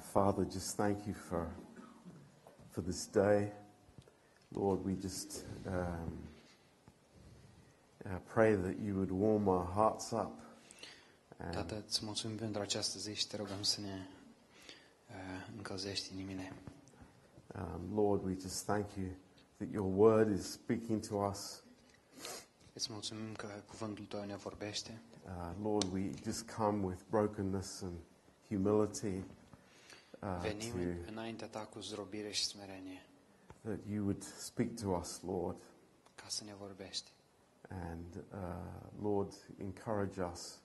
Father, just thank you for, for this day. Lord, we just um, uh, pray that you would warm our hearts up. Tată, îți mulțumim pentru această zi și te rugăm să ne uh, încălzești inimile. um, Lord, we just thank you that your word is speaking to us. Îți mulțumim că cuvântul tău ne vorbește. Uh, Lord, we just come with brokenness and humility uh, Venim to, înaintea ta cu zdrobire și smerenie that you would speak to us, Lord. ca să ne vorbești. And uh, Lord, encourage us.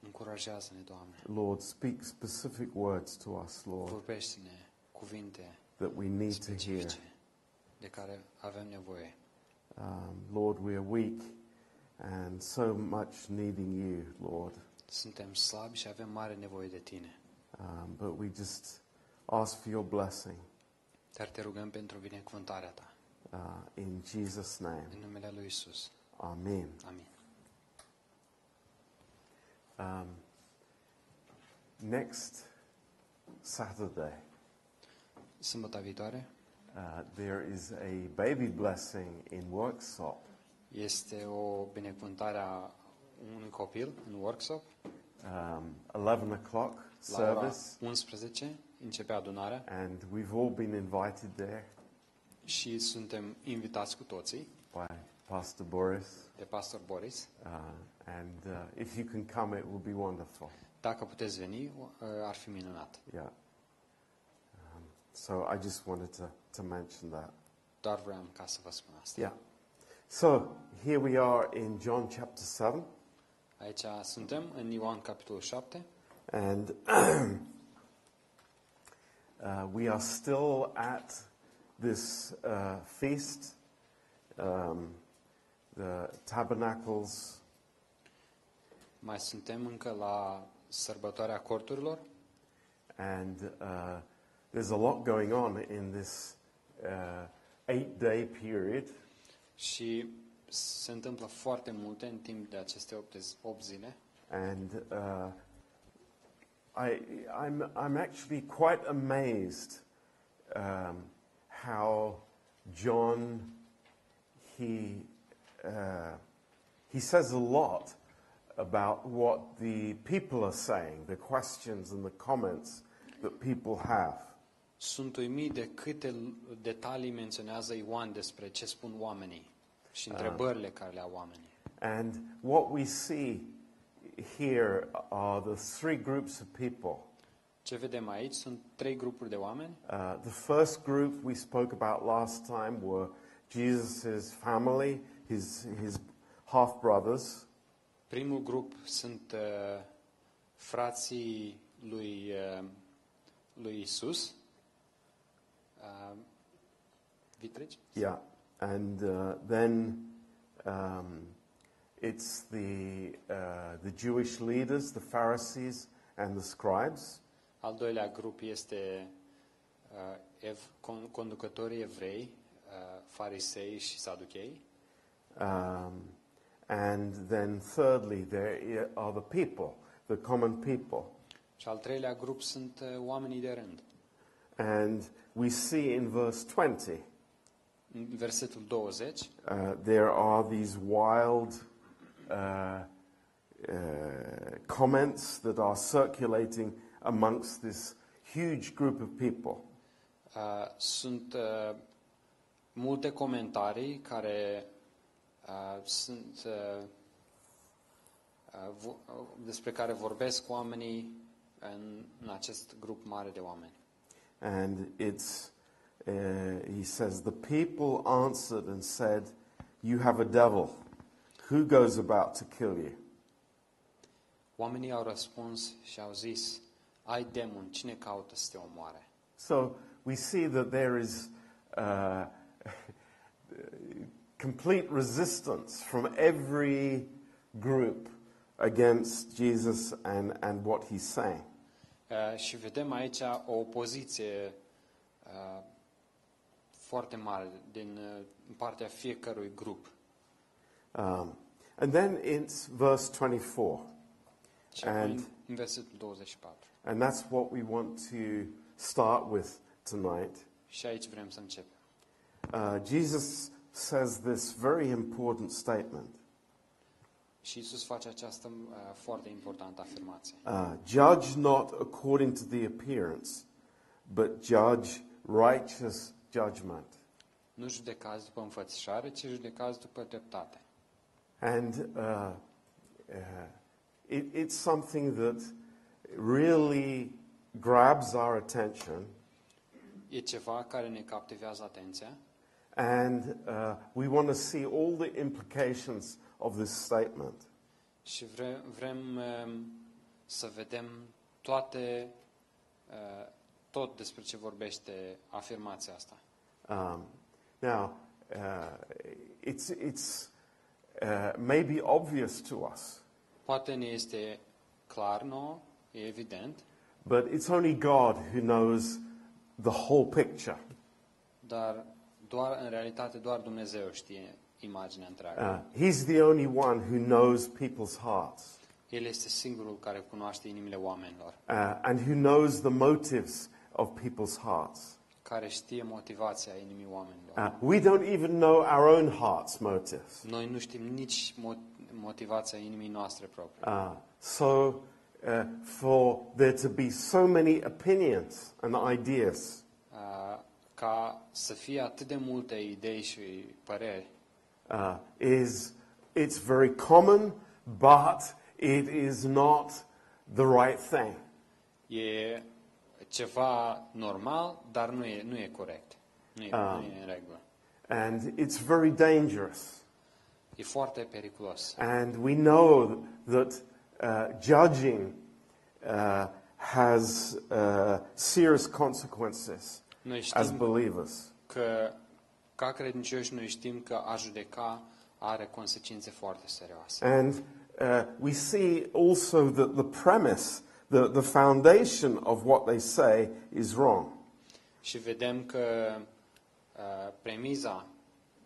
Încurajează-ne, Doamne. Lord, speak specific words to us, Lord, Vorbește-ne cuvinte that we need to hear. specifice de care avem nevoie. Um, Lord, we are weak and so much needing you, Lord. Suntem slabi și avem mare nevoie de Tine. Um, but we just ask for your blessing Dar te rugăm pentru binecuvântarea Ta. uh, in Jesus' name. În numele Lui Isus. Amen. Amin. Um, next Saturday, Sâmbătă viitoare uh, there is a baby blessing in Worksop. este o binecuvântare a unui copil în workshop. Um, 11 o'clock La ora service, 11 începe adunarea and we've all been invited there și suntem invitați cu toții by Pastor Boris. de Pastor Boris. Uh, and uh, if you can come, it will be wonderful. Dacă puteți veni, uh, ar fi minunat. Yeah. Um, so I just wanted to, to mention that. Doar vreau ca să vă spun asta. Yeah. So here we are in John chapter 7, Aici suntem în Ioan capitolul 7 and uh, we are still at this uh, feast, um, the tabernacles. Mai suntem încă la sărbătoarea corturilor? And uh, there's a lot going on in this uh, eight day period. și se întâmplă foarte multe în timp de aceste 8, 8 zile. And uh, I, I'm, I'm actually quite amazed um, how John, he, uh, he says a lot about what the people are saying, the questions and the comments that people have. Sunt uimit de câte detalii menționează Ioan despre ce spun oamenii și întrebările care le au oamenii. And what we see here are the three groups of people. Ce vedem aici sunt trei grupuri de oameni. Uh, the first group we spoke about last time were Jesus' family, his, his half brothers, Primul grup sunt uh, frații lui, uh, lui Isus. Uh, vitregi? yeah, and uh, then um, it's the, uh, the Jewish leaders, the Pharisees, and the scribes. Al doilea grup este uh, ev, con, conducătorii evrei, uh, farisei și saduchei. Um, and then, thirdly, there are the people, the common people. Și al treilea grup sunt uh, oamenii de rând. And we see in verse 20, În versetul 20 uh, there are these wild comments that are circulating amongst this huge group of people. uh, sunt uh, multe comentarii care uh, sunt uh, uh, uh, despre care vorbesc oamenii în, în acest grup mare de oameni. And it's, uh, he says, the people answered and said, You have a devil. Who goes about to kill you? Oamenii au răspuns și au zis, ai demon, cine caută să te omoare? So we see that there is uh, complete resistance from every group against Jesus and, and what he's saying. Uh, și vedem aici o opoziție uh, foarte mare din uh, partea fiecărui grup. Um, and then it's verse 24, And- versetul 24. And that's what we want to start with tonight. Și aici vrem să începem. Uh, Jesus says this very important statement Și Isus face această uh, foarte importantă afirmație. uh, Judge not according to the appearance, but judge righteous judgment. Nu judecați după înfățișare, ci judecați după dreptate. And uh, uh, it, it's something that really grabs our attention, E ceva care ne captivează atenția and uh, we want to see all the implications of this statement. și vre, vrem um, să vedem toate, uh, tot despre ce vorbește afirmația asta. Um, now, uh, it's, it's uh, maybe obvious to us, Poate ne este clar nouă, e evident, but it's only God who knows the whole picture. dar doar, în realitate doar Dumnezeu știe imaginea întreagă. Uh, he's the only one who knows people's hearts El este singurul care cunoaște inimile oamenilor, uh, and who knows the motives of people's hearts. Care știe motivația inimii oamenilor. Uh, we don't even know our own heart's motives. Noi nu știm nici mo- motivația inimii noastre proprii. Uh, so, uh, for there to be so many opinions and ideas Uh, ca să fie atât de multe idei și păreri, uh, is it's very common, but it is not the right thing. e ceva normal, dar nu e, nu e corect. Nu e, Ah. nu e în regulă. And it's very dangerous. E foarte periculos. And we know that uh, judging uh, has uh, serious consequences Noi as believers. că, ca credincioși, noi știm că a judeca are consecințe foarte serioase. And uh, we see also that the premise, the, the foundation of what they say is wrong. Și vedem că uh, premiza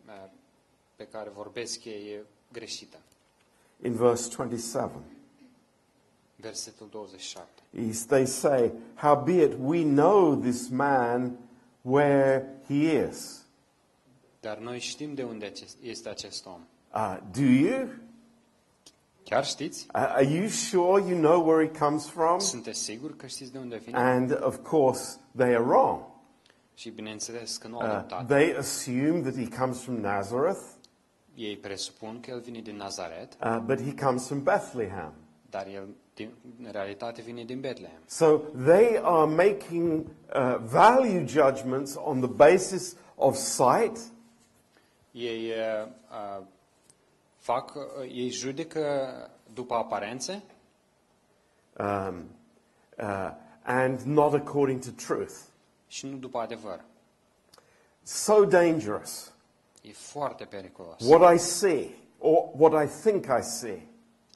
uh, pe care vorbesc ei e greșită. In verse 27, Versetul 27. is they say, Howbeit we know this man where he is. Dar noi știm de unde acest- este acest om. Uh, do you? Chiar știți? Uh, are you sure you know where he comes from? Sunteți siguri că știți de unde vine? And of course, they are wrong. Și bineînțeles că nu au Uh, they assume that he comes from Nazareth, Ei presupun că el vine din Nazaret, uh, but he comes from Bethlehem. dar el din, în realitate vine din Betlehem. So they are making uh, value judgments on the basis of sight Ei uh, uh, fac, uh, ei judecă după aparențe um, uh, and not according to truth. și nu după adevăr. So dangerous. E foarte periculos. What I see, or what I think I see,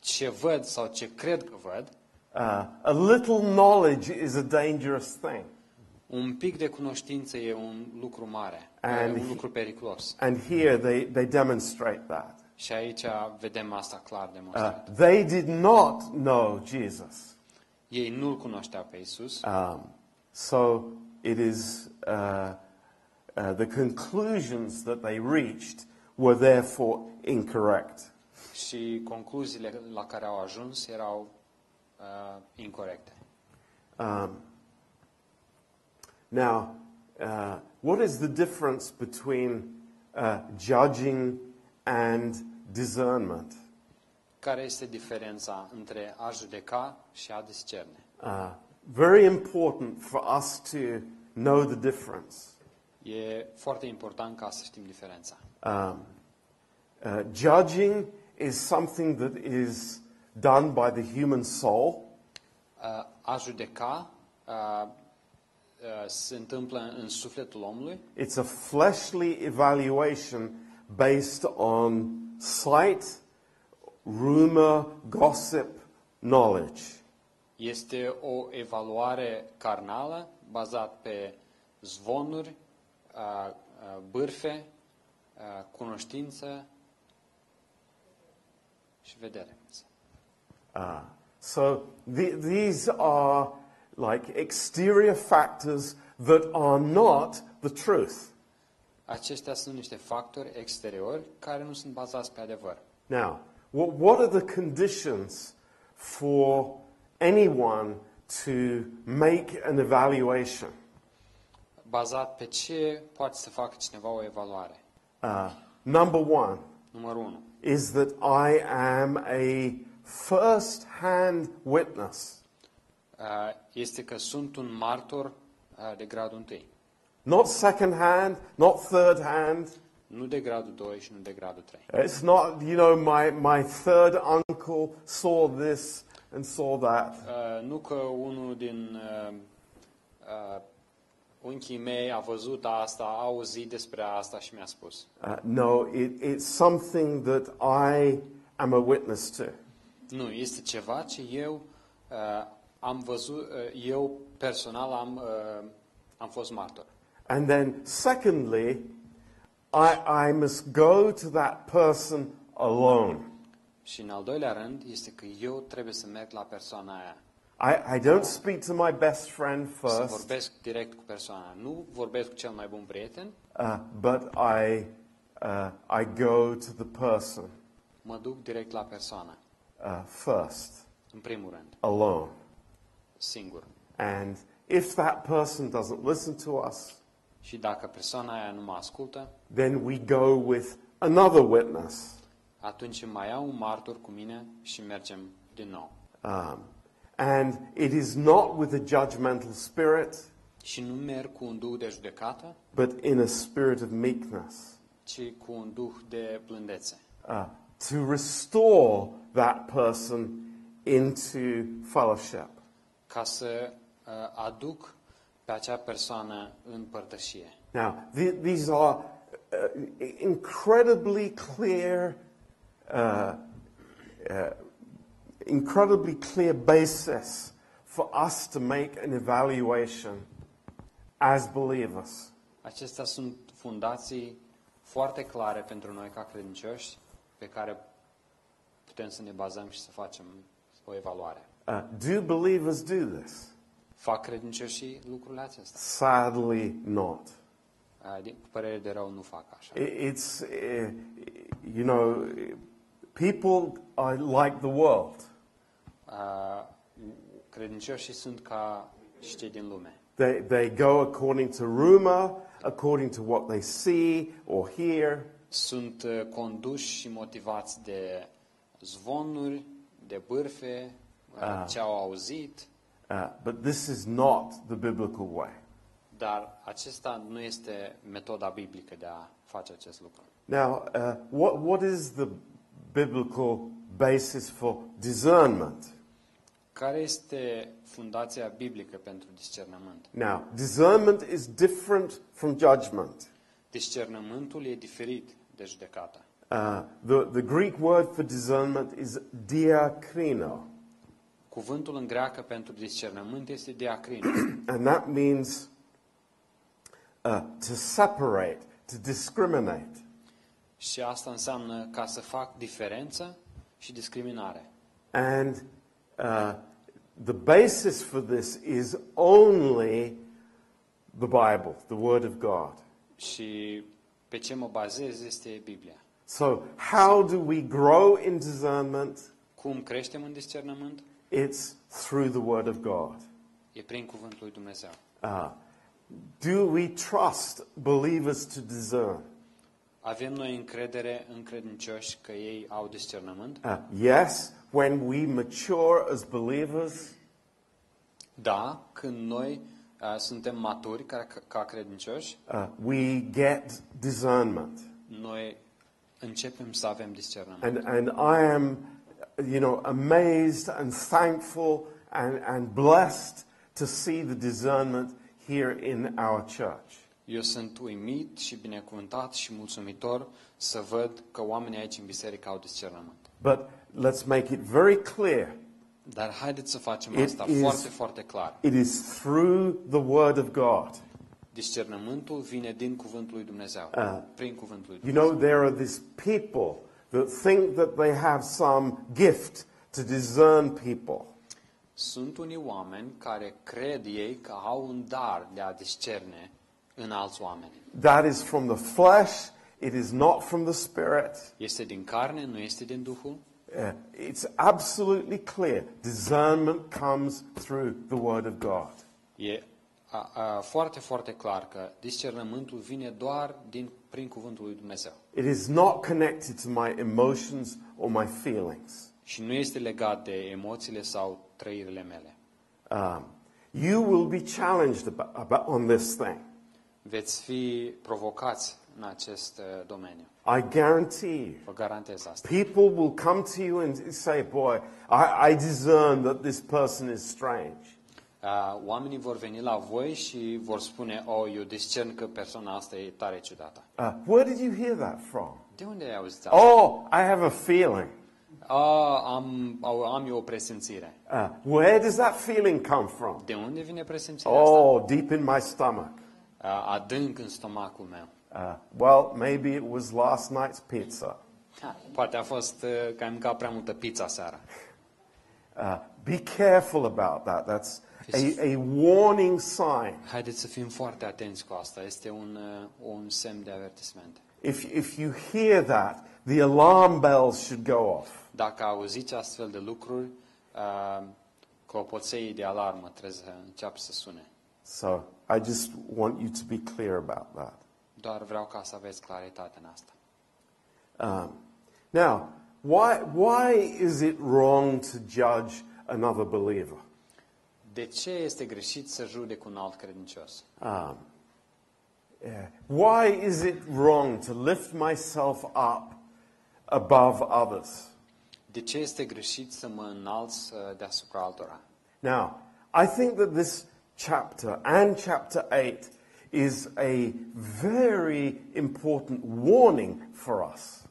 Ce văd sau ce cred că văd, uh, a little knowledge is a dangerous thing. un pic de cunoștință e un lucru mare, And e un he- lucru periculos. And here they, they demonstrate that. Și aici vedem asta clar Uh, they did not know Jesus. Ei nu-L cunoșteau pe Isus, Um, so it is uh, uh, the conclusions that they reached were therefore incorrect. și concluziile la care au ajuns erau uh, incorrecte. Um, now, uh, what is the difference between uh, judging and discernment? Care este diferența între a judeca și a discerne? Uh, very important for us to know the difference. E foarte important ca să știm diferența. Um, uh, judging is something that is done by the human soul. Uh, A judeca uh, uh, se întâmplă în sufletul omului, It's a fleshly evaluation based on sight, rumor, gossip, knowledge. este o evaluare carnală bazat pe zvonuri, bârfe, cunoștință și vedere. Uh, So the, these are like exterior factors that are not the truth. Aceștia sunt niște factori exteriori care nu sunt bazați pe adevăr. Now, what, what are the conditions for anyone to make an evaluation? Bazat pe ce poate să facă cineva o evaluare? Uh, number one Numărul 1. is that I am a first hand witness. Uh, Este că sunt un martor uh, de gradul 1. Not second hand, not third hand. Nu de gradul 2 și nu de gradul 3. It's not, you know, my, my third uncle saw this and saw that. Uh, nu că unul din uh, uh, unchii mei a văzut asta, a auzit despre asta și mi-a spus. Uh, no, it, it's something that I am a witness to. Nu, este ceva ce eu uh, am văzut, uh, eu personal am, uh, am fost martor. And then, secondly, I, I must go to that person alone. Și în al doilea rând este că eu trebuie să merg la persoana aia. I, I don't speak to my best friend Să first, vorbesc direct cu persoana. Nu vorbesc cu cel mai bun prieten, uh, but I, uh, I go to the person mă duc direct la persoană, uh, first, în primul rând, alone. singur. And if that person doesn't listen to us, Și dacă persoana aia nu mă ascultă, then we go with another witness. atunci mai iau un martor cu mine și mergem din nou. Um, and it is not with a judgmental spirit, Și nu merg cu un duh de judecată, but in a spirit of meekness, ci cu un duh de blândețe. uh, to restore that person into fellowship. Ca să uh, aduc pe acea persoană în părtășie. Now, th- these are uh, incredibly clear, uh, uh, incredibly clear basis for us to make an evaluation as believers. Acestea sunt fundații foarte clare pentru noi ca credincioși pe care putem să ne bazăm și să facem o evaluare. Uh, do believers do this? Fac credincioșii lucrurile acestea? Sadly, not. Uh, Din cu părere de rău nu fac așa. I- It's, uh, you know, people are like the world. Uh, Credincioșii sunt ca și cei din lume. They, they go according to rumor, according to what they see or hear. Sunt uh, conduși și motivați de zvonuri, de bârfe, uh, Ah. ce au auzit, Uh, but this is not the biblical way. dar acesta nu este metoda biblică de a face acest lucru. Now, uh, what, what is the biblical basis for discernment? Care este fundația biblică pentru discernământ? Now, discernment is different from judgment. Discernământul e diferit de judecată. Uh, the, the Greek word for discernment is diakrino, Cuvântul în greacă pentru discernământ este diacrin and that means uh, to separate, to discriminate. și asta înseamnă ca să fac diferență și discriminare. And uh, the basis for this is only the Bible, the Word of God. Și pe ce mă bazez este Biblia. So, how do we grow in discernment? Cum creștem în discernământ? It's through the Word of God. E prin cuvântul lui Dumnezeu. Uh, do we trust believers to discern? Avem noi încredere în credincioși că ei au discernământ? Uh, yes, when we mature as believers, Da, când noi uh, suntem maturi ca, ca credincioși, uh, we get discernment. noi începem să avem discernământ. And, and I am, you know, amazed and thankful and, and blessed to see the discernment here in our church. Eu sunt uimit și binecuvântat și mulțumitor să văd că oamenii aici în biserică au discernământ. But let's make it very clear Dar haideți să facem It asta is- foarte, foarte clar. it is through the Word of God. Discernământul vine din cuvântul lui Dumnezeu, Ah. prin cuvântul lui You Dumnezeu. know, there are these people that think that they have some gift to discern people. Sunt unii oameni care cred ei că au un dar de a discerne în alți oameni. That is from the flesh, it is not from the spirit. Este din carne, nu este din Duhul. Uh, it's absolutely clear. Discernment comes through the Word of God. E a, a, foarte, foarte clar că discernământul vine doar din, prin cuvântul lui Dumnezeu. It is not connected to my emotions or my feelings. Și nu este legat de emoțiile sau trăirile mele. Um, you will be challenged about, about, on this thing. Veți fi provocați în acest uh, domeniu. I guarantee you. Vă garantez asta. People will come to you and say, Boy, I, I discern that this person is strange. Uh, Oamenii vor veni la voi și vor spune, oh, eu discern că persoana asta e tare ciudată. Uh, where did you hear that from? De unde ai auzit asta? Oh, I have a feeling. Ah, am, au- am eu o presimțire. Uh, where does that feeling come from? De unde vine presimțirea asta? Oh, deep in my stomach. Uh, Adânc în stomacul meu. Uh, well, maybe it was last night's pizza. Ha, Poate a fost uh, că ai mâncat prea multă pizza seara. Uh, be careful about that. That's a, a warning sign. Haideți să fim foarte atenți cu asta. Este un, uh, un semn de avertisment. If, if you hear that, the alarm bells should go off. Dacă auziți astfel de lucruri, uh, clopoței de alarmă trebuie să înceapă să sune. So I just want you to be clear about that. Doar vreau ca să aveți claritate în asta. Um, now, why, why is it wrong to judge another believer? De ce este greșit să judec un alt credincios? Um, yeah. Why is it wrong to lift myself up above others? De ce este greșit să mă înalț uh, deasupra altora? Now, I think that this chapter and chapter 8 is a very important warning for us.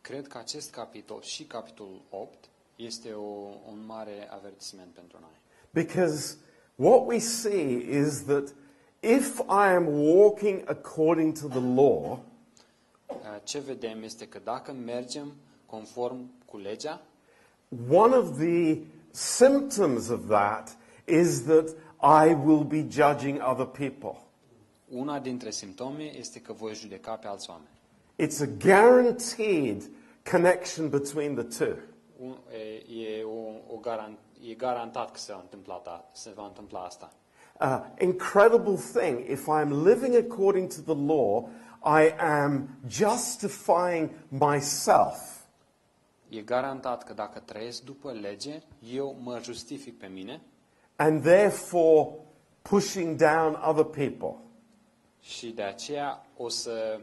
Cred că acest capitol și capitolul 8 este o, un mare avertisment pentru noi. Because what we see is that if I am walking according to the law, Uh, Ce vedem este că dacă mergem conform cu legea, one of the symptoms of that is that I will be judging other people. una dintre simptome este că voi judeca pe alți oameni. It's a guaranteed connection between the two. Un, e, e, o, o garan, e garantat că se va întâmpla, ta, se va întâmpla asta. Uh, incredible thing. If I'm living according to the law, I am justifying myself. E garantat că dacă trăiesc după lege, eu mă justific pe mine and therefore pushing down other people. și de aceea o să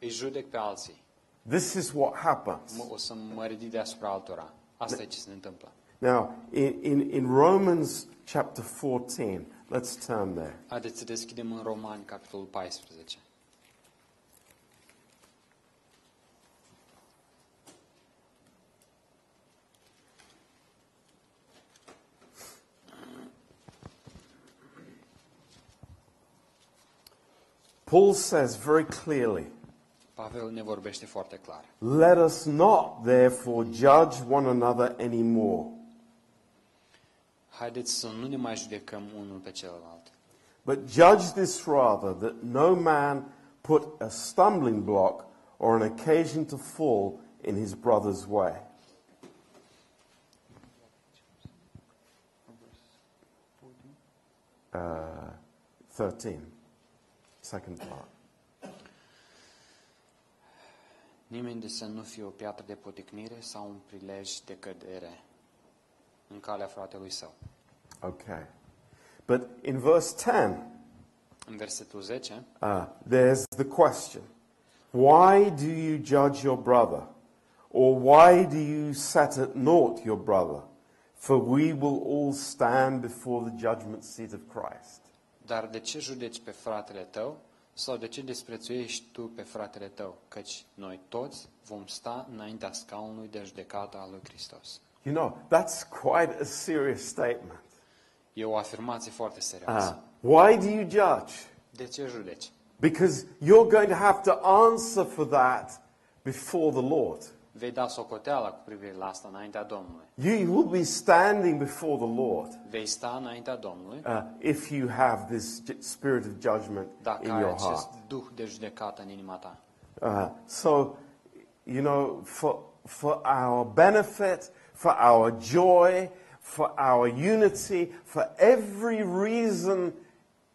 îi judec pe alții. This is what happens. O să mă ridic deasupra altora. Asta e ce se întâmplă. Now, in, in, in Romans chapter 14, let's turn there. Haideți să deschidem în Romani, capitolul 14. Paul says very clearly, Pavel ne vorbește foarte clar. Let us not therefore judge one another anymore, Haideți să nu ne mai judecăm unul pe celălalt, but judge this rather, that no man put a stumbling block or an occasion to fall in his brother's way. Uh, 13, second part. Nimeni de să nu fie o piatră de poticnire sau un prilej de cădere în calea fratelui său. Okay. But in verse 10, În versetul 10, uh, there's the question Why do you judge your brother? Or why do you set at naught your brother? For we will all stand before the judgment seat of Christ. dar de ce judeci pe fratele tău sau de ce desprețuiești tu pe fratele tău? Căci noi toți vom sta înaintea scaunului de judecată al lui Hristos. You know, that's quite a serious statement. E o afirmație foarte serioasă. Uh, why do you judge? De ce judeci? Because you're going to have to answer for that before the Lord. Vei da socoteala cu privire la asta înaintea Domnului. You will be standing before the Lord Vei sta înaintea Domnului uh, if you have this j- spirit of judgment dacă in ai your acest heart. duh de judecată în inima ta. Uh, so, you know, for, for our benefit, for our joy, for our unity, for every reason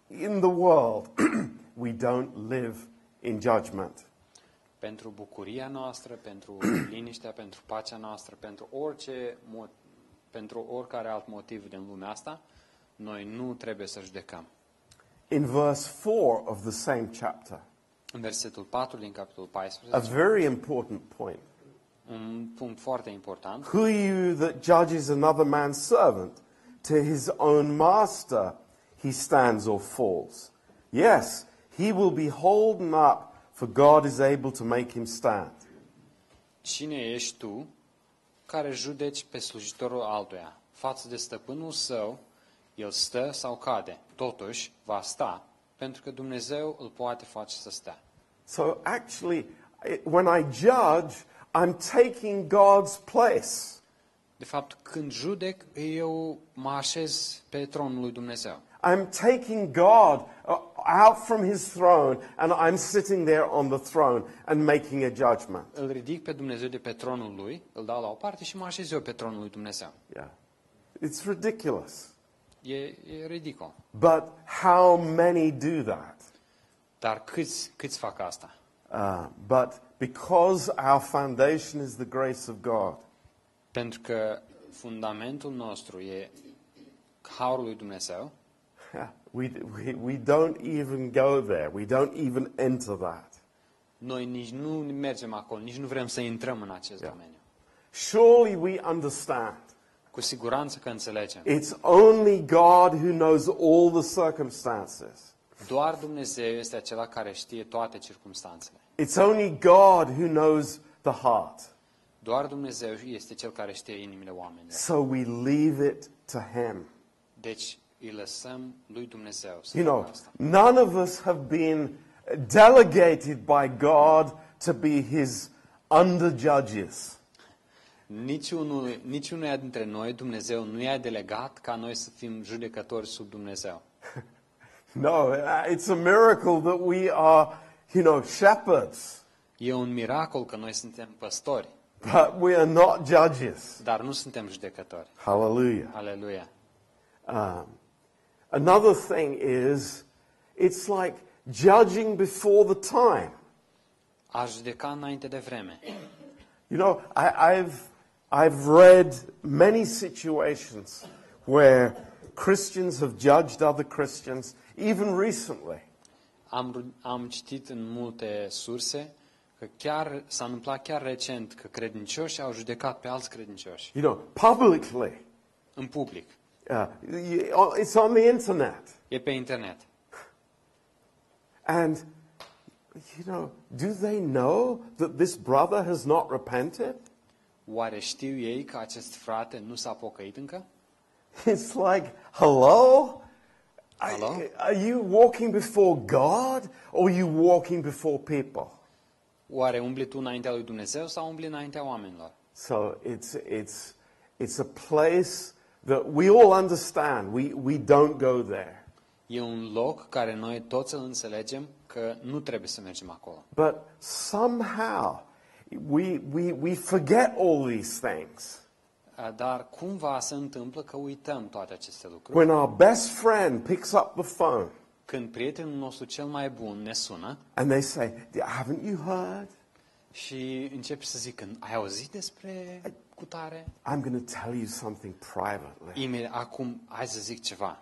in the world, we don't live in judgment. Pentru bucuria noastră, pentru liniștea, pentru pacea noastră, pentru orice mo- pentru oricare alt motiv din lumea asta, noi nu trebuie să judecăm. In verse 4 of the same chapter, În versetul 4 din capitolul a 14, very important point. un punct foarte important, Who are you that judges another man's servant? To his own master he stands or falls. Yes, he will be holden up, for God is able to make him stand. Cine ești tu care judeci pe slujitorul altuia? Față de stăpânul său, el stă sau cade. Totuși, va sta, pentru că Dumnezeu îl poate face să stea. So actually, it- when I judge, I'm taking God's place. De fapt, când judec, eu mă așez pe tronul lui Dumnezeu. I'm taking God uh, out from his throne and I'm sitting there on the throne and making a judgment. Îl ridic pe Dumnezeu de pe tronul lui, îl dau la o parte și mă așez eu pe tronul lui Dumnezeu. Yeah. It's ridiculous. E, e ridicol. But how many do that? Dar câți, câți fac asta? Uh, but because our foundation is the grace of God, Pentru că fundamentul nostru e harul lui Dumnezeu, we, we, we don't even go there. We don't even enter that. noi nici nu mergem acolo, nici nu vrem să intrăm în acest Yeah. domeniu. Surely we understand. Cu siguranță că înțelegem. It's only God who knows all the circumstances. Doar Dumnezeu este acela care știe toate circumstanțele. It's only God who knows the heart. Doar Dumnezeu este cel care știe inimile oamenilor. So we leave it to Him. Deci îi lăsăm lui Dumnezeu să You know, facă asta. none of us have been delegated by God to be His under judges. Niciunul, niciunuia dintre noi, Dumnezeu nu i-a delegat ca noi să fim judecători sub Dumnezeu. No, uh, it's a miracle that we are, you know, shepherds, E un miracol că noi suntem păstori, but we are not judges. dar nu suntem judecători. Hallelujah. Aleluia. Um, another thing is, it's like judging before the time. A judeca înainte de vreme. You know, I, I've, I've read many situations where Christians have judged other Christians, even recently. Am, am citit în multe surse că chiar s-a întâmplat chiar recent că credincioși au judecat pe alți credincioși You know, publicly. în public. Uh, it's on the internet. E pe internet. And, you know, do they know that this brother has not repented? Oare știu ei că acest frate nu s-a pocăit încă? It's like, hello? Are- Are you walking before God or are you walking before people? Oare umbli tu înaintea lui Dumnezeu sau umbli înaintea oamenilor? So it's, it's, it's a place that we all understand. We, we don't go there. E un loc care noi toți îl înțelegem că nu trebuie să mergem acolo. But somehow we, we, we forget all these things. Dar cumva se întâmplă că uităm toate aceste lucruri. When our best friend picks up the phone Când prietenul nostru cel mai bun ne sună and they say, Haven't you heard? și începe să zică, ai auzit despre cutare? I'm going to tell you something privately. Imediat, acum, hai să zic ceva.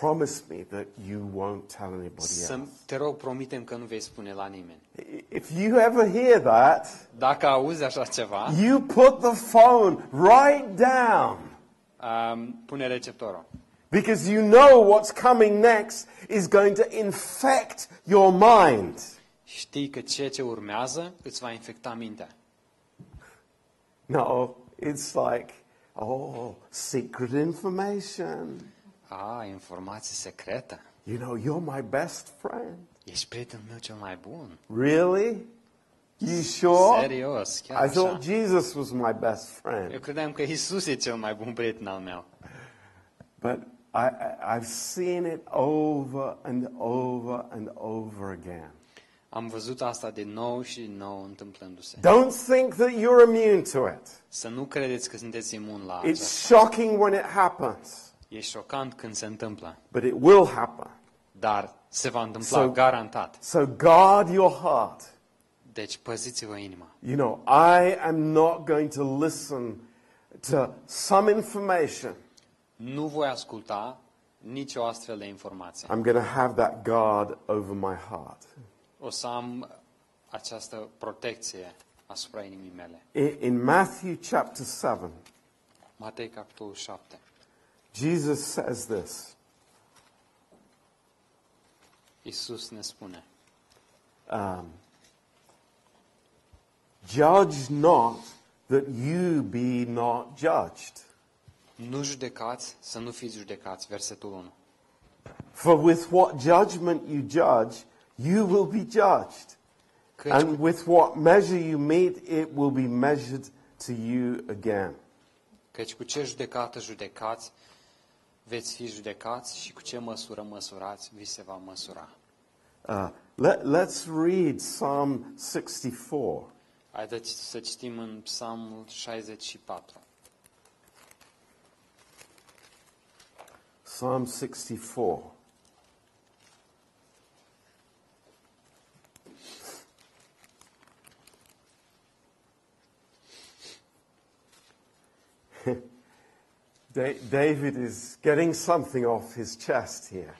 Promise me that you won't tell anybody Să, else. te rog, promitem că nu vei spune la nimeni. If you ever hear that, Dacă auzi așa ceva, you put the phone right down um, pune receptorul. because you know what's coming next is going to infect your mind. Știi că ceea ce urmează îți va infecta mintea. No, it's like, oh, secret information. Ah, informație secretă. You know, you're my best friend. Ești prietenul meu cel mai bun. Really? You sure? Serios, chiar I thought. Jesus was my best friend. Eu credeam că Isus e cel mai bun prieten al meu. But I, I, I've seen it over and over and over again. Am văzut asta din nou și din nou întâmplându-se. Don't think that you're immune to it. Să nu credeți că sunteți imun la It's asta. shocking when it happens, E șocant când se întâmplă, but it will happen. dar se va întâmpla So- garantat. So guard your heart. Deci păziți-vă inima. You know, I am not going to listen to some information. Nu voi asculta nicio astfel de informație. I'm going to have that guard over my heart. O să am această protecție asupra inimii mele. In, in Matthew chapter 7, Matei, capitolul 7. Jesus says this Isus ne spune, um, Judge not that you be not judged. nu judecați să nu fiți judecați, versetul 1. For with what judgment you judge, you will be judged. Căci, And with what measure you meet, it will be measured to you again. căci cu ce judecată judecați, veți fi judecați și cu ce măsură măsurați, vi se va măsura. Uh, let, let's read Psalm 64. Haideți să citim în Psalmul 64. Psalm 64. David is getting something off his chest here.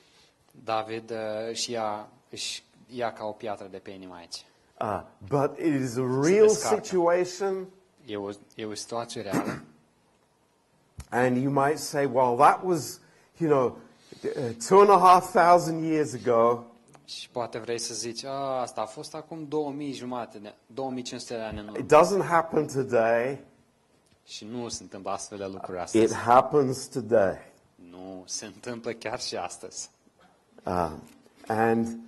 David uh, ia, își ia ca o piatră de pe inimă aici. Uh, but it is a real situation, E o, e o situație reală and you might say, well, that was, you know, uh, two and a half thousand years ago. și poate vrei să zici, a, asta a fost acum 2000 jumate, 2500 de ani în urmă. It doesn't happen today. Și nu se întâmplă astfel de lucruri It happens today. Nu, se întâmplă chiar și astăzi. Um, and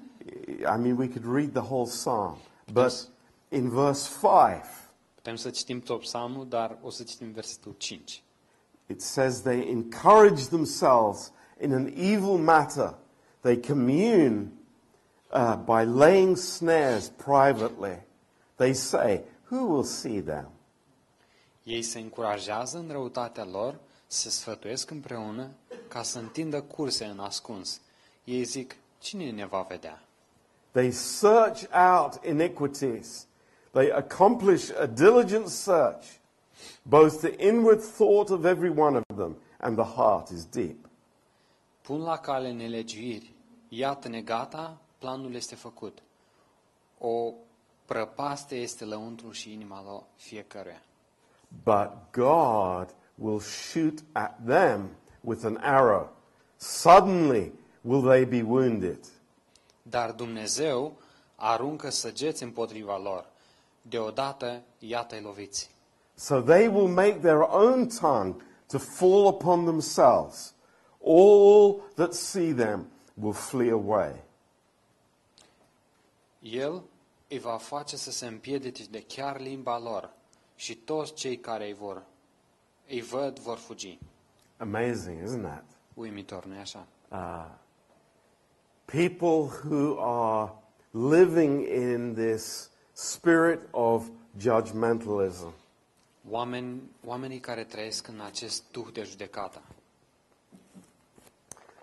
I mean, we could read the whole psalm, but in verse 5, Putem să citim tot psalmul, dar o să citim versetul 5. it says they encourage themselves in an evil matter. They commune uh, by laying snares privately. They say, Who will see them? Ei se încurajează în răutatea lor, se sfătuiesc împreună ca să întindă curse în ascuns. Ei zic, cine ne va vedea? They search out iniquities. They accomplish a diligent search. Both the inward thought of every one of them and the heart is deep. Pun la cale nelegiuiri. Iată-ne gata, planul este făcut. O prăpaste este lăuntru și inima lor fiecăruia. But God will shoot at them with an arrow. Suddenly will they be wounded. Dar Dumnezeu aruncă săgeți împotriva lor. Deodată, iată-i loviți. So they will make their own tongue to fall upon themselves. All that see them will flee away. El îi va face să se împiedice de chiar limba lor și toți cei care îi vor, îi văd vor fugi. Amazing, isn't that? Uimitor, nu-i așa? Uh, people who are living in this spirit of judgmentalism. Oameni, oamenii care trăiesc în acest duh de judecată.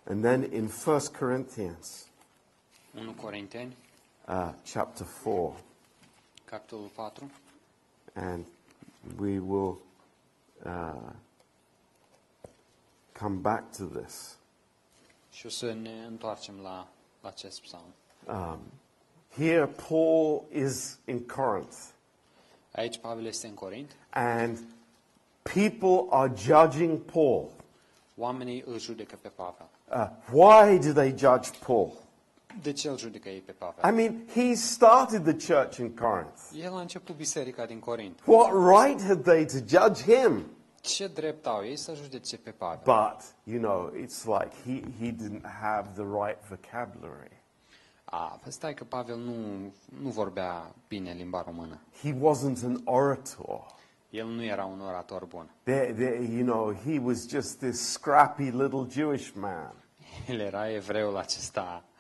And then in 1 Corinthians 1 Corinteni, uh, chapter 4, capitolul 4, and we will uh, come back to this. și o să ne întoarcem la, la acest psalm. Um, here, Paul is in Corinth, Aici Pavel este în Corint, and people are judging Paul. oamenii îl judecă pe Pavel. Uh, why do they judge Paul? De ce îl judecă ei pe Pavel? I mean, he started the church in Corinth. El a început biserica din Corint. What right had they to judge him? Ce drept au ei să judece pe Pavel? But, you know, it's like he, he didn't have the right vocabulary. A, păi stai că Pavel nu, nu vorbea bine limba română. He wasn't an orator. El nu era un orator bun. There, there, you know, he was just this scrappy little Jewish man. El era evreul acesta a, n- n- a,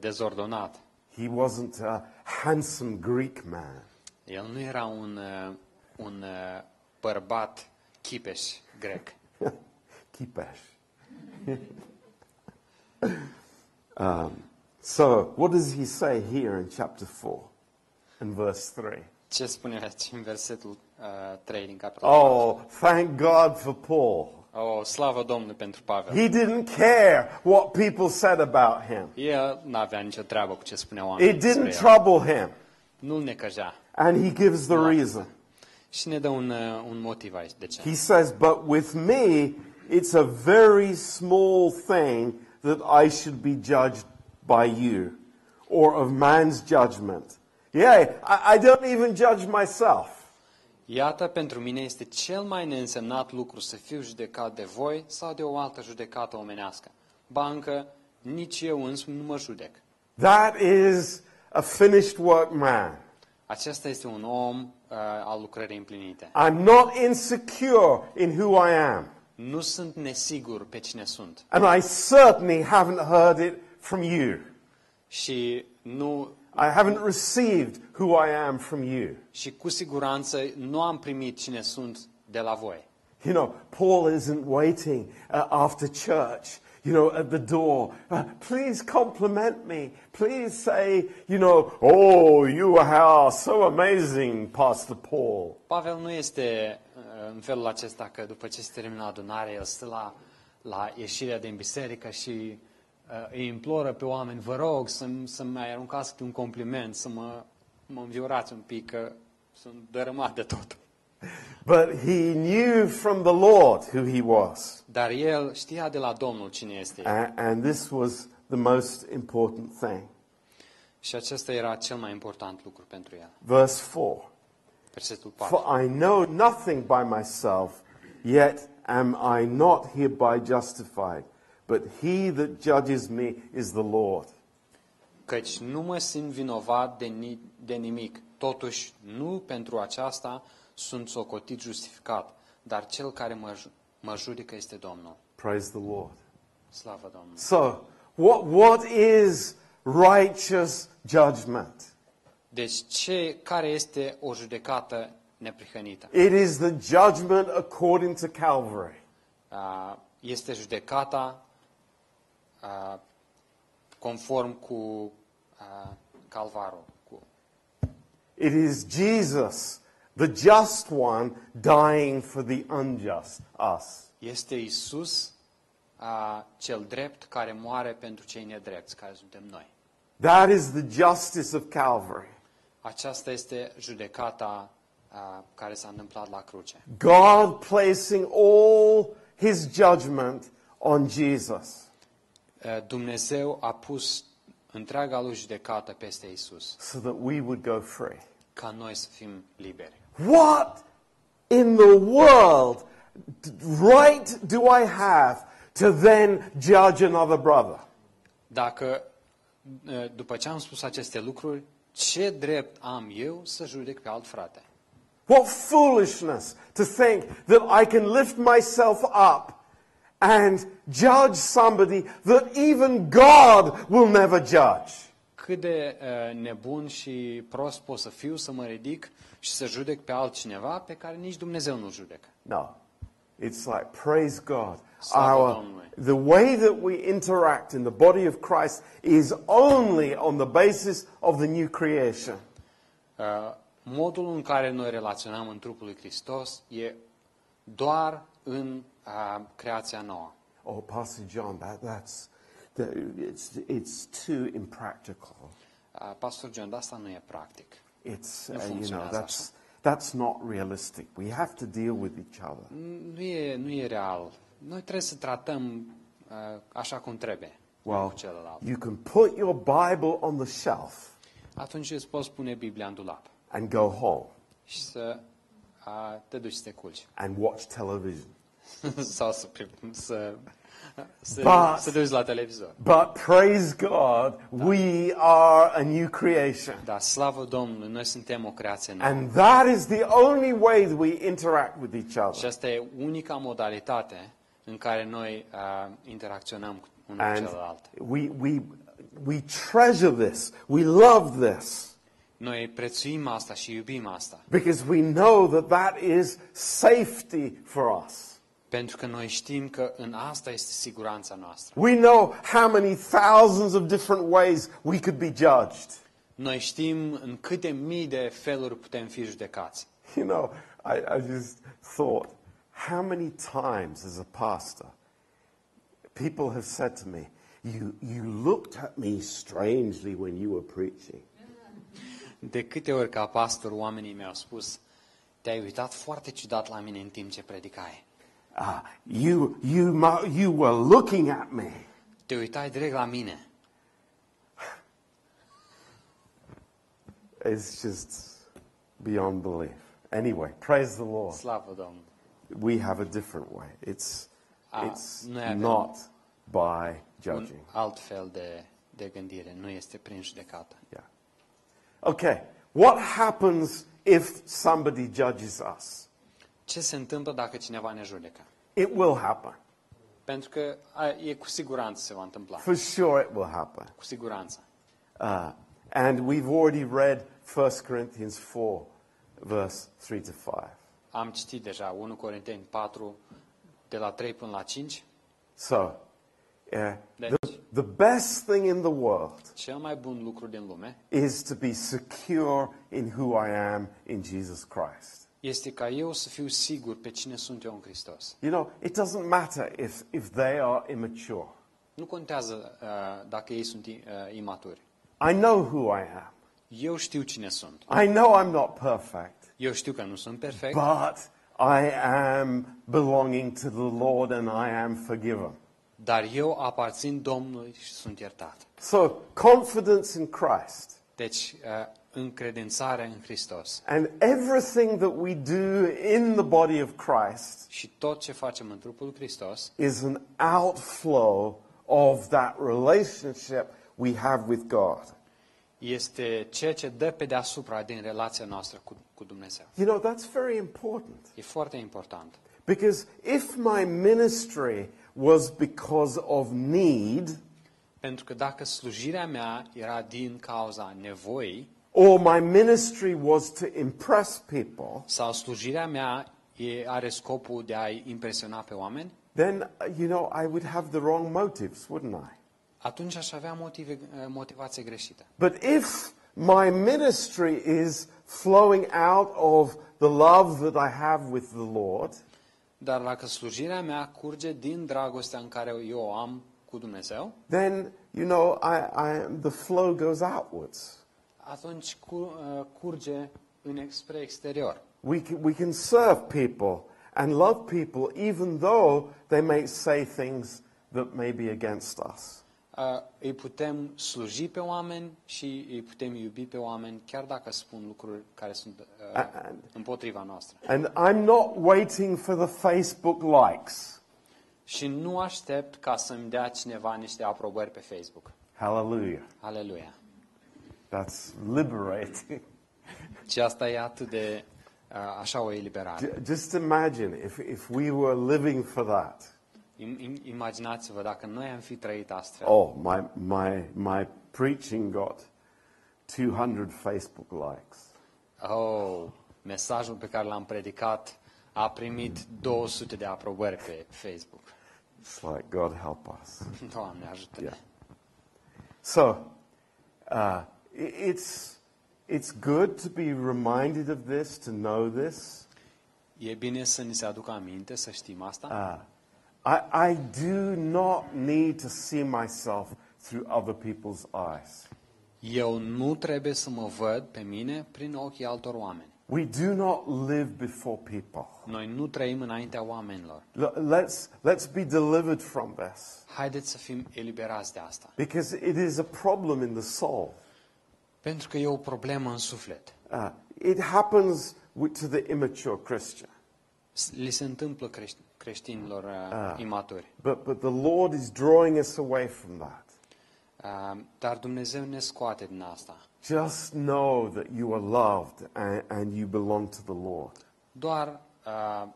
dezordonat. He wasn't a handsome Greek man. El nu era un, uh, un uh, bărbat chipeș grec. Um, so, what does he say here in chapter 4 and verse 3? Ce spune aici în versetul uh, 3 din capitolul Oh, thank God for Paul. Oh, slavă Domnului pentru Pavel. He didn't care what people said about him. El n-avea nicio treabă cu ce spunea oamenii It despre didn't el. trouble him. Nu-l necăjea. And he gives the reason. Și ne dă un, uh, un motiv aici de ce. He says, But with me, it's a very small thing that I should be judged by you or of man's judgment. Yeah, I, I don't even judge myself. Iată, pentru mine este cel mai neînsemnat lucru să fiu judecat de voi sau de o altă judecată omenească. Ba încă, nici eu însumi nu mă judec. That is a finished work man. Acesta este un om uh, al lucrării împlinite. I'm not insecure in who I am. Nu sunt nesigur pe cine sunt. And I certainly haven't heard it from you. Și nu I haven't received who I am from you. și cu siguranță nu am primit cine sunt de la voi. You know, Paul isn't waiting uh, after church, you know, at the door. Uh, please compliment me. Please say, you know, oh, you are so amazing, Pastor Paul. Pavel nu este uh, în felul acesta că după ce se termină adunarea, el stă la, la ieșirea din biserică și uh, îi imploră pe oameni, vă rog să-mi, să mai aruncați câte un compliment, să mă, mă înviorați un pic, că sunt dărâmat de tot. But he knew from the Lord who he was. Dar el știa de la Domnul cine este el. A- and this was the most important thing. Și acesta era cel mai important lucru pentru el. Verse 4 Versetul 4. For I know nothing by myself, yet am I not hereby justified. But he that judges me is the Lord. Căci nu mă simt vinovat de, ni- de nimic. Totuși, nu pentru aceasta sunt socotit justificat, dar cel care mă, ju- mă judecă este Domnul. Praise the Lord. Slavă Domnului. So, what, what is righteous judgment? Deci, ce, care este o judecată neprihănită? It is the judgment according to Calvary. A, Este judecata a, conform cu a, Calvarul. Cu, It is Jesus, the just one, dying for the unjust, us. este Isus a, cel drept care moare pentru cei nedrepți, care suntem noi. That is the justice of Calvary. Aceasta este judecata a, care s-a întâmplat la cruce. God placing all his judgment on Jesus A, Dumnezeu a pus întreaga lui judecată peste Isus, so that we would go free. ca noi să fim liberi. What in the world d- right do I have to then judge another brother? Dacă, a, după ce am spus aceste lucruri, ce drept am eu să judec pe alt frate? What foolishness to think that I can lift myself up and judge somebody that even God will never judge. Cât de uh, nebun și prost pot să fiu să mă ridic și să judec pe altcineva pe care nici Dumnezeu nu judecă. No. It's like, praise God. Slavă Our, Domnului. the way that we interact in the body of Christ is only on the basis of the new creation. Uh, modul în care noi relaționăm în trupul lui Hristos e doar în uh, creația nouă. Oh, Pastor John, that, that's, that, it's, it's too impractical. Uh, Pastor John, dar asta nu e practic. It's, Nu uh, you know, funcționează that's, that's not realistic. We have to deal with each other. Nu e, nu e real. Noi trebuie să tratăm uh, așa cum trebuie unul Well, cu celălalt. you can put your Bible on the shelf Atunci îți poți pune Biblia în dulap and go home și să uh, te duci să te culci, and watch television. Sau să, să, să, But- să te la televizor. But praise God, we are a new creation. Dar slavă Domnului, noi suntem o creație nouă. And that is the only way that we interact with each Și other. asta e unica modalitate în care noi uh, interacționăm cu unul cu And celălalt. we, we, we treasure this. We love this. Noi prețuim asta și iubim asta. Because we know that that is safety for us. Pentru că noi știm că în asta este siguranța noastră. We know how many thousands of different ways we could be judged. Noi știm în câte mii de feluri putem fi judecați. You know, I, I just thought, how many times as a pastor, people have said to me, you, you looked at me strangely when you were preaching. De câte ori ca pastor oamenii mi-au spus te-ai uitat foarte ciudat la mine în timp ce predicai. Ah, you, you, you were looking at me. Te uitai direct la mine. It's just beyond belief. Anyway, praise the Lord. Slavă Domnului. We have a different way. It's, Ah, it's not by Un judging. alt fel de, de gândire, nu este prin judecată. Yeah. Okay, what happens if somebody judges us? Ce se întâmplă dacă cineva ne judecă? It will happen. Pentru că a, e cu siguranță se va întâmpla. For sure it will happen. Cu siguranță. Uh, and we've already read 1 Corinthians 4, verse 3 to 5. Am citit deja 1 Corinteni 4, de la 3 până la 5. So, uh, the, Deci, the best thing in the world cel mai bun lucru din lume is to be secure in who I am in Jesus Christ. Este ca eu să fiu sigur pe cine sunt eu în Hristos. You know, it doesn't matter if, if they are immature. Nu contează uh, dacă ei sunt uh, imaturi. I know who I am. Eu știu cine sunt. I know I'm not perfect, Eu știu că nu sunt perfect, but I am belonging to the Lord and I am forgiven. dar eu aparțin Domnului și sunt iertat. So, confidence in Christ Deci, uh, încredințare în Hristos. and everything that we do in the body of Christ Și tot ce facem în trupul Hristos is an outflow of that relationship we have with God. este ceea ce dă pe deasupra din relația noastră cu, cu Dumnezeu. You know, that's very important E foarte important. because if my ministry was because of need Pentru că dacă slujirea mea era din cauza nevoii or my ministry was to impress people, sau slujirea mea e, are scopul de a impresiona pe oameni, then, uh, you know, I would have the wrong motives, wouldn't I? atunci aș avea motive, motivație greșită. But if my ministry is flowing out of the love that I have with the Lord, Dar dacă slujirea mea curge din dragostea în care eu o am cu Dumnezeu, then, you know, I, I, the flow goes outwards. Atunci cu, uh, curge în, spre exterior. We can, we can serve people and love people even though they may say things that may be against us. Uh, îi putem sluji pe oameni și îi putem iubi pe oameni, chiar dacă spun lucruri care sunt uh, And- împotriva noastră. And I'm not waiting for the Facebook likes. Și nu aștept ca să-mi dea cineva niște aprobări pe Facebook. Hallelujah. Aleluia. That's liberating. Și asta e atât de, uh, așa o eliberare. J- Just imagine if, if we were living for that. Im- im- Imaginați-vă dacă noi am fi trăit astfel. Oh, my, my, my preaching got 200 Facebook likes. Oh, mesajul pe care l-am predicat a primit 200 de aprobări pe Facebook. It's like, God help us. Doamne, ajută Yeah. So, uh, i- it's, it's good to be reminded of this, to know this. E bine să ni se aducă aminte, să știm asta. Uh, I, I do not need to see myself through other people's eyes. Eu nu trebuie să mă văd pe mine prin ochii altor oameni. We do not live before people. Noi nu trăim înaintea oamenilor. L- Let's, let's be delivered from this Haideți să fim eliberați de asta. because it is a problem in the soul. Pentru că e o problemă în suflet. Uh, it happens with, to the immature Christian. S- Li se întâmplă creș- creștinilor uh, imaturi. But, but the Lord is drawing us away from that. Uh, dar Dumnezeu ne scoate din asta. Just know that you are loved and, and you belong to the Lord. Doar uh,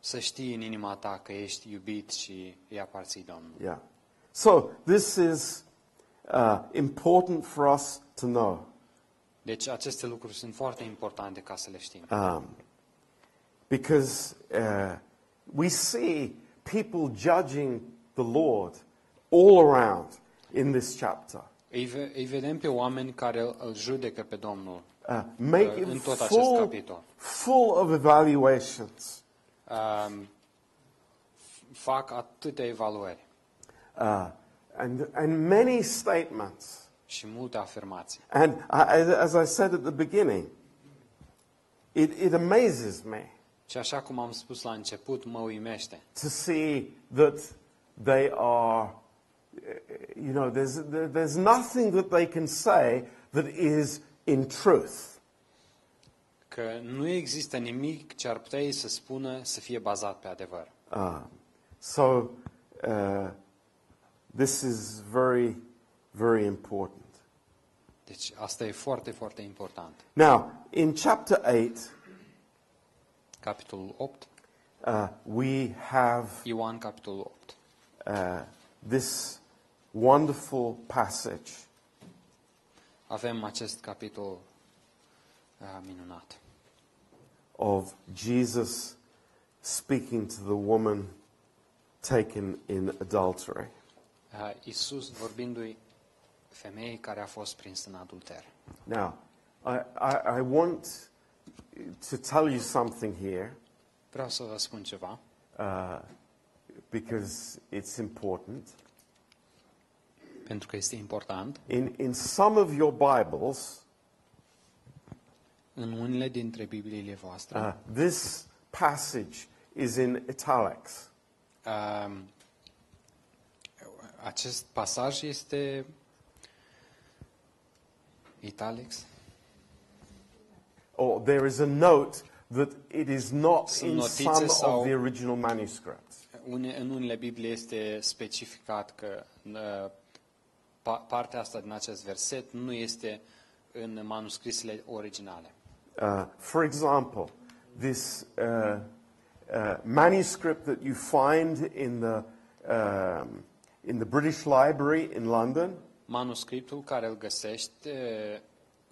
să știi în inima ta că ești iubit și îi aparții Domnului. Yeah. So this is uh, important for us to know. Deci aceste lucruri sunt foarte importante ca să le știm. Um, because uh, we see people judging the Lord all around in this chapter. Îi, ve- îi vedem pe oameni care îl, judecă pe Domnul. Uh, make Uh, în it tot acest full, capitol. full of evaluations. Um, fac atâtea evaluări Uh, and, and many statements. Și. And I, as I said at the beginning, it, it amazes me Și așa cum am spus la început, mă uimește to see that they are, you know, there's, there- there's nothing that they can say that is in truth. că nu există nimic ce ar putea ei să spună să fie bazat pe adevăr. Uh, so, uh, this is very, very important. Deci asta e foarte, foarte important. Now, in chapter 8, Capitolul 8, uh, we have Ioan capitolul 8. uh, this wonderful passage Avem acest capitol uh, minunat. of Jesus speaking to the woman taken in adultery. Uh, Iisus vorbindu-i femeii care a fost prins în adulter. Now, I, I, I want to tell you something here Vreau să vă spun ceva, uh, because it's important. pentru că este important. In, in some of your Bibles, În unele dintre Bibliile voastre, uh, this passage is in italics. uh, acest pasaj este italics. Or there is a note that it is not Sunt in some of the original manuscripts. Une, în unele Biblie este specificat că uh, pa, partea asta din acest verset nu este în manuscrisele originale. Uh, for example, this uh, uh, manuscript that you find in the, um, in the British Library in London Manuscriptul care îl găsești uh,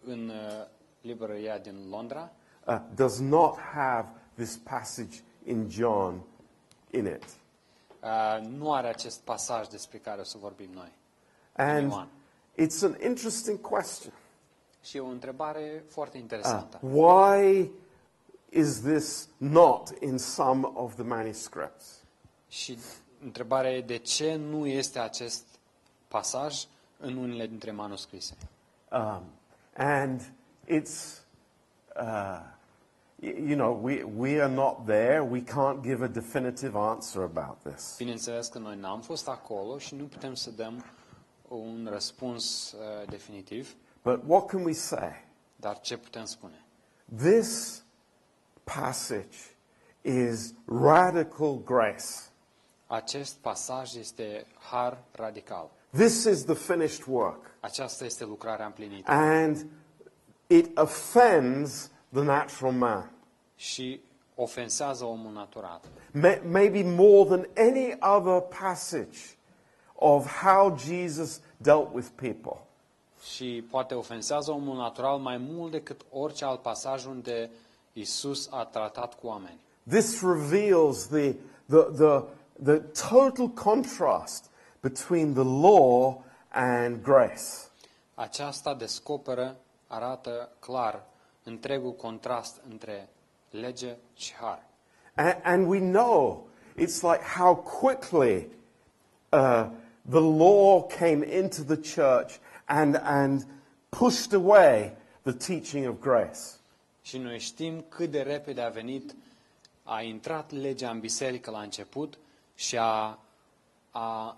în uh, librăria din Londra uh, does not have this passage in John in it. uh, nu are acest pasaj despre care o să vorbim noi. And Ioan. it's an interesting question. Și e o întrebare foarte Uh, interesantă. why is this not in some of the manuscripts? Și întrebarea e de ce nu este acest pasaj în unele dintre manuscrise. Um, and it's, uh, y- you know, we, we are not there. We can't give a definitive answer about this. Bineînțeles că noi n-am fost acolo și nu putem să dăm un răspuns uh, definitiv, But what can we say? dar ce putem spune? This passage is radical grace. Acest pasaj este har radical. This is the finished work. Aceasta este lucrarea împlinită. And it offends the natural man. Și ofensează omul natural. Maybe more than any other passage of how Jesus dealt with people. Și poate ofensează omul natural mai mult decât orice alt pasaj unde Isus a tratat cu oameni. This reveals the, the, the, the total contrast between the law and grace. Aceasta descoperă, arată clar întregul contrast între lege și har. And, and we know it's like how quickly uh, the law came into the church and, and pushed away the teaching of grace. Și noi știm cât de repede a venit, a intrat legea în biserică la început și a, a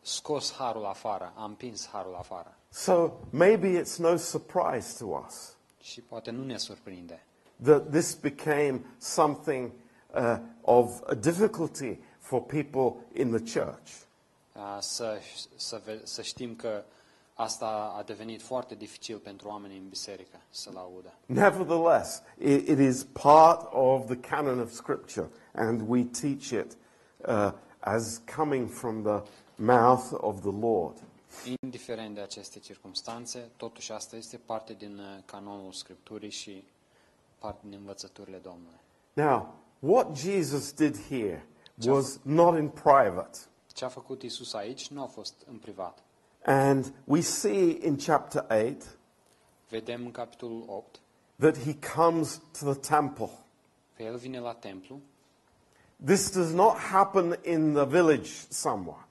scos harul afară, a împins harul afară. So maybe it's no surprise to us Și poate nu ne surprinde that this became something uh, of a difficulty for people in the church. Uh, Să, să, ve- să știm că asta a devenit foarte dificil pentru oamenii în biserică să-l audă. Nevertheless, it, it is part of the canon of Scripture, and we teach it uh, as coming from the mouth of the Lord. Indiferent de aceste circunstanțe, totuși asta este parte din uh, canonul Scripturii și parte din învățăturile Domnului. Now, what Jesus did here was not in private. Ce a făcut Isus aici nu a fost în privat. And we see in chapter 8 Vedem în capitolul 8 that he comes to the temple. că el vine la templu. This does not happen in the village somewhere.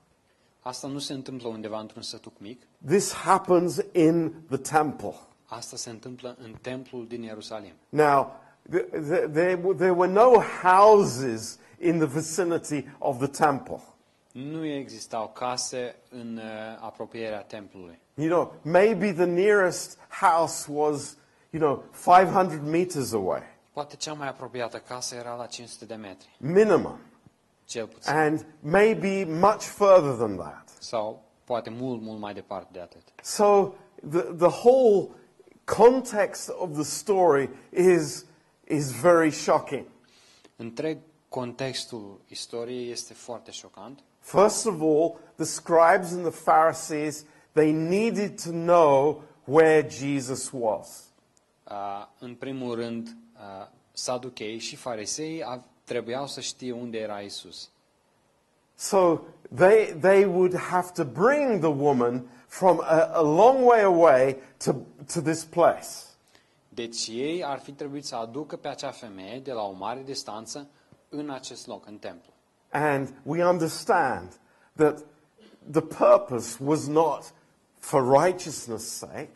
Asta nu se întâmplă undeva într-un sătuc mic. This happens in the temple. Asta se întâmplă în templul din Ierusalim. Now, th- th- there, w- there were no houses in the vicinity of the temple. Nu existau case în uh, apropierea templului. You know, maybe the nearest house was, you know, 500 meters away, Poate cea mai apropiată casă era la 500 de metri, minimum, cel puțin. and maybe much further than that. Sau poate mult, mult mai departe de atât. So the, the whole context of the story is, is very shocking. Întreg contextul istoriei este foarte șocant. First of all, the scribes and the Pharisees, they needed to know where Jesus was. Uh, în primul rând, uh, saduchei și farisei a- trebuiau să știe unde era Isus. So they, they would have to bring the woman from a, a long way away to, to this place. Deci ei ar fi trebuit să aducă pe acea femeie de la o mare distanță în acest loc, în templu. And we understand that the purpose was not for righteousness' sake,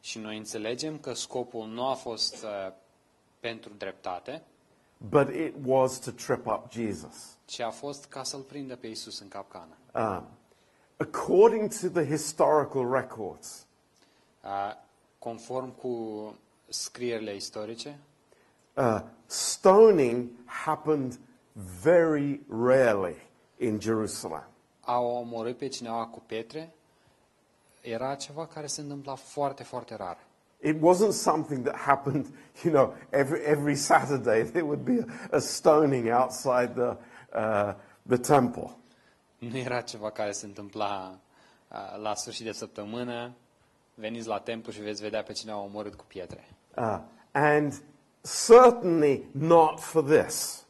Și noi înțelegem că scopul nu a fost uh, pentru dreptate, but it was to trip up Jesus. ci a fost ca să-l prindă pe Isus în capcană. Um, according to the historical records, Uh, Conform cu scrierile istorice, uh, stoning happened very rarely in Jerusalem. a omorât pe cineva cu pietre era ceva care se întâmpla foarte, foarte rar. It wasn't something that happened, you know, every, every Saturday there would be a, a stoning outside the, uh, the temple. Nu era ceva care se întâmpla uh, la sfârșit de săptămână, veniți la templu și veți vedea pe cineva omorât cu pietre. Uh, and certainly not for this.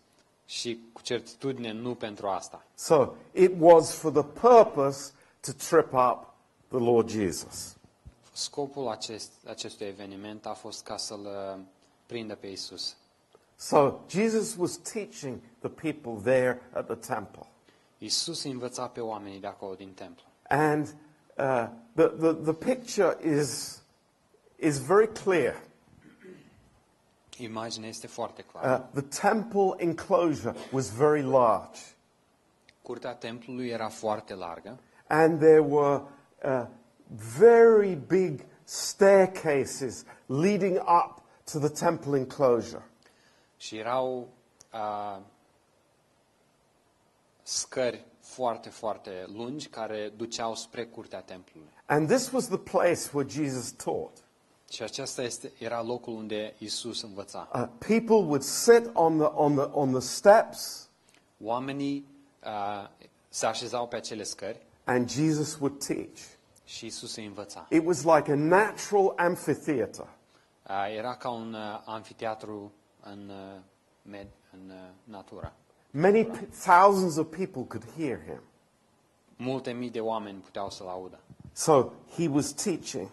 Și cu certitudine nu pentru asta. So it was for the purpose to trip up the Lord Jesus. Scopul acest, acestui eveniment a fost ca să-l uh, prindă pe Isus. So Jesus was teaching the people there at the temple. Isus îi învăța pe oamenii de acolo din templu. And uh, the, the, the picture is, is very clear. Imaginea este foarte clară. Uh, the temple enclosure was very large, Curtea templului era foarte largă and there were uh, very big staircases leading up to the temple enclosure. și erau uh, scări foarte, foarte lungi care duceau spre curtea templului. And this was the place where Jesus taught. Și acesta este, era locul unde Isus învăța. Uh, people would sit on the, on, the, on the steps, Oamenii uh, se așezau pe acele scări and Jesus would teach. Și Isus îi învăța. It was like a natural amphitheater. Uh, era ca un uh, amfiteatru în, uh, med, în uh, natură. Many p- thousands of people could hear him. Multe mii de oameni puteau să-l audă. So he was teaching.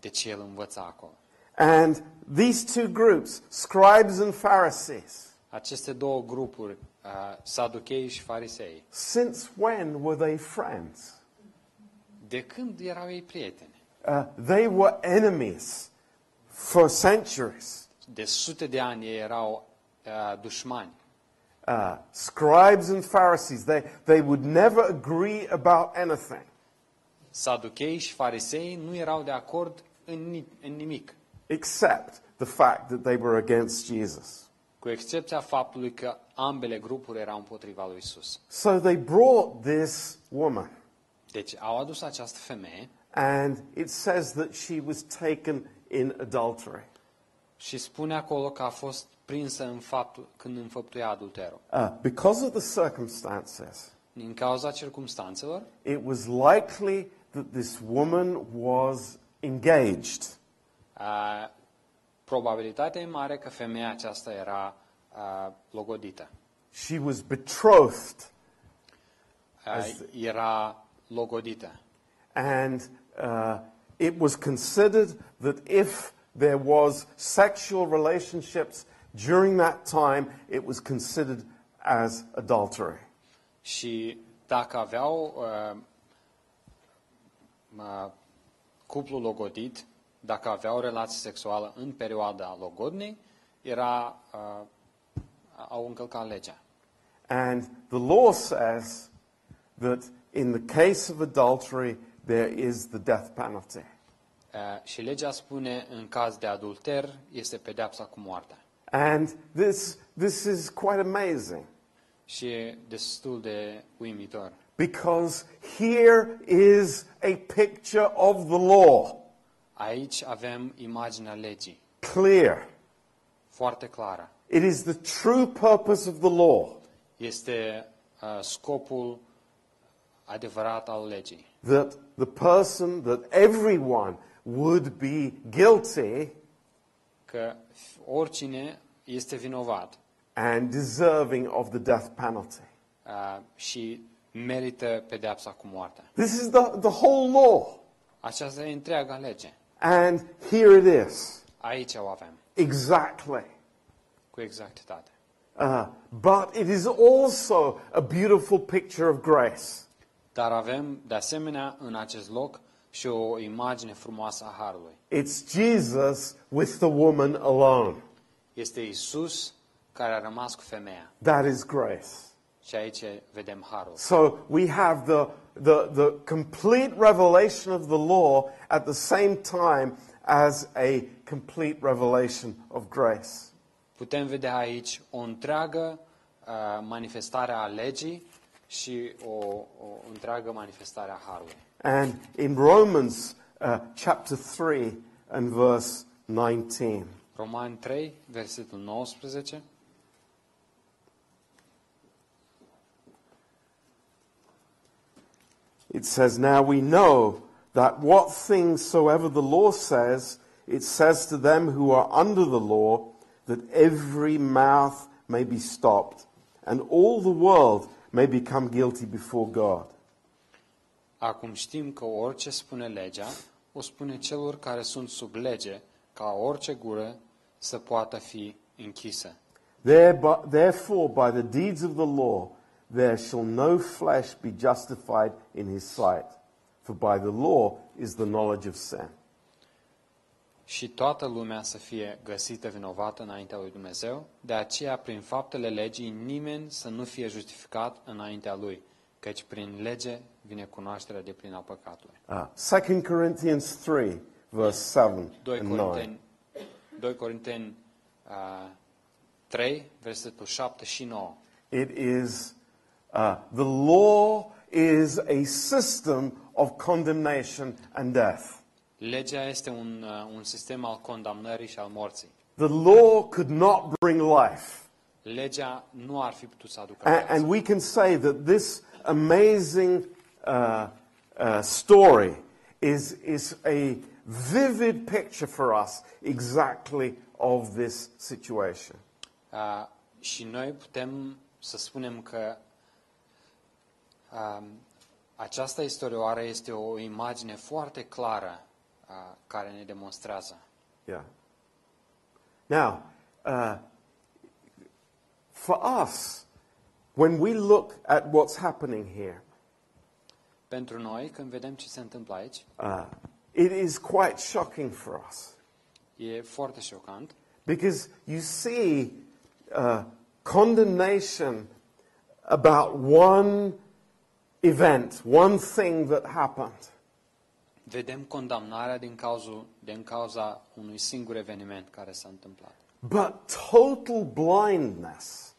Deci el învăța acolo. And these two groups, scribes and Pharisees, Aceste două grupuri, uh, saduchei și farisei, since when were they friends? De când erau ei prieteni? Uh, they were enemies for centuries. De sute de ani ei erau uh, dușmani. Uh, scribes and Pharisees, they, they would never agree about anything. Saduchei și farisei nu erau de acord în, în nimic, except the fact that they were against Jesus. cu excepția faptului că ambele grupuri erau împotriva lui Isus. So they brought this woman, Deci au adus această femeie and it says that she was taken in adultery. și spune acolo că a fost prinsă în faptul, când înfăptuia adulterul. Uh, because of the circumstances, Din cauza circumstanțelor, it was likely that this woman was engaged. a, probabilitatea e mare că femeia aceasta era a, logodită. She was betrothed, A, era logodită. and uh, it was considered that if there was sexual relationships during that time, it was considered as adultery. Și dacă aveau uh, uh, cuplu logodit, dacă aveau relație sexuală în perioada logodnei, era, uh, au încălcat legea. And the law says that in the case of adultery, there is the death penalty. Uh, și legea spune, în caz de adulter, este pedeapsa cu moartea. And this, this is quite amazing Și e destul de uimitor. because here is a picture of the law, Aici avem imaginea legii, clear. foarte clară. It is the true purpose of the law Este uh, scopul adevărat al legii. that the person, that everyone would be guilty Că oricine este vinovat and deserving of the death penalty. uh, și merită pedeapsa cu moartea. This is the, the whole law. Aceasta e întreaga lege. And here it is. Aici o avem, Exactly. cu exactitate. Uh, but it is also a beautiful picture of grace. Dar avem, de asemenea, în acest loc și o imagine frumoasă a Harului. It's Jesus with the woman alone. Este Isus care a rămas cu femeia. That is grace. Și aici vedem Harul. So we have the, the, the complete revelation of the law at the same time as a complete revelation of grace. Putem vedea aici o întreagă uh, manifestare a legii și o, o întreagă manifestare a Harului. And in Romans uh, chapter 3 and verse 19, Romani 3, versetul 19. it says, Now we know that what things soever the law says, it says to them who are under the law, that every mouth may be stopped, and all the world may become guilty before God. Acum știm că orice spune legea, o spune celor care sunt sub lege, ca orice gură să poată fi închisă. Thereby, therefore, by the deeds of the law, there shall no flesh be justified in his sight. For by the law is the knowledge of sin. Și toată lumea să fie găsită vinovată înaintea lui Dumnezeu, de aceea prin faptele legii nimeni să nu fie justificat înaintea lui, căci prin lege vine cunoașterea de plin a păcatului. Uh, 2 Corinthians 3, verse 7 2 and 9. Corinteni, 2 Corinteni uh, 3, versetul 7 și 9. It is, uh, the law is a system of condemnation and death. Legea este un, uh, un sistem al condamnării și al morții. The law could not bring life. Legea nu ar fi putut să aducă And, viață. and we can say that this amazing uh, uh, story is, is a vivid picture for us exactly of this situation. Uh, și noi putem să spunem că um, această istorioară este o imagine foarte clară uh, care ne demonstrează. Yeah. Now, uh, for us, when we look at what's happening here, Pentru noi, când vedem ce se întâmplă aici, uh, it is quite shocking for us e foarte șocant, because you see uh, condemnation about one event, one thing that happened. Vedem condamnarea din, cauzul, din cauza unui singur eveniment care s-a întâmplat. but total blindness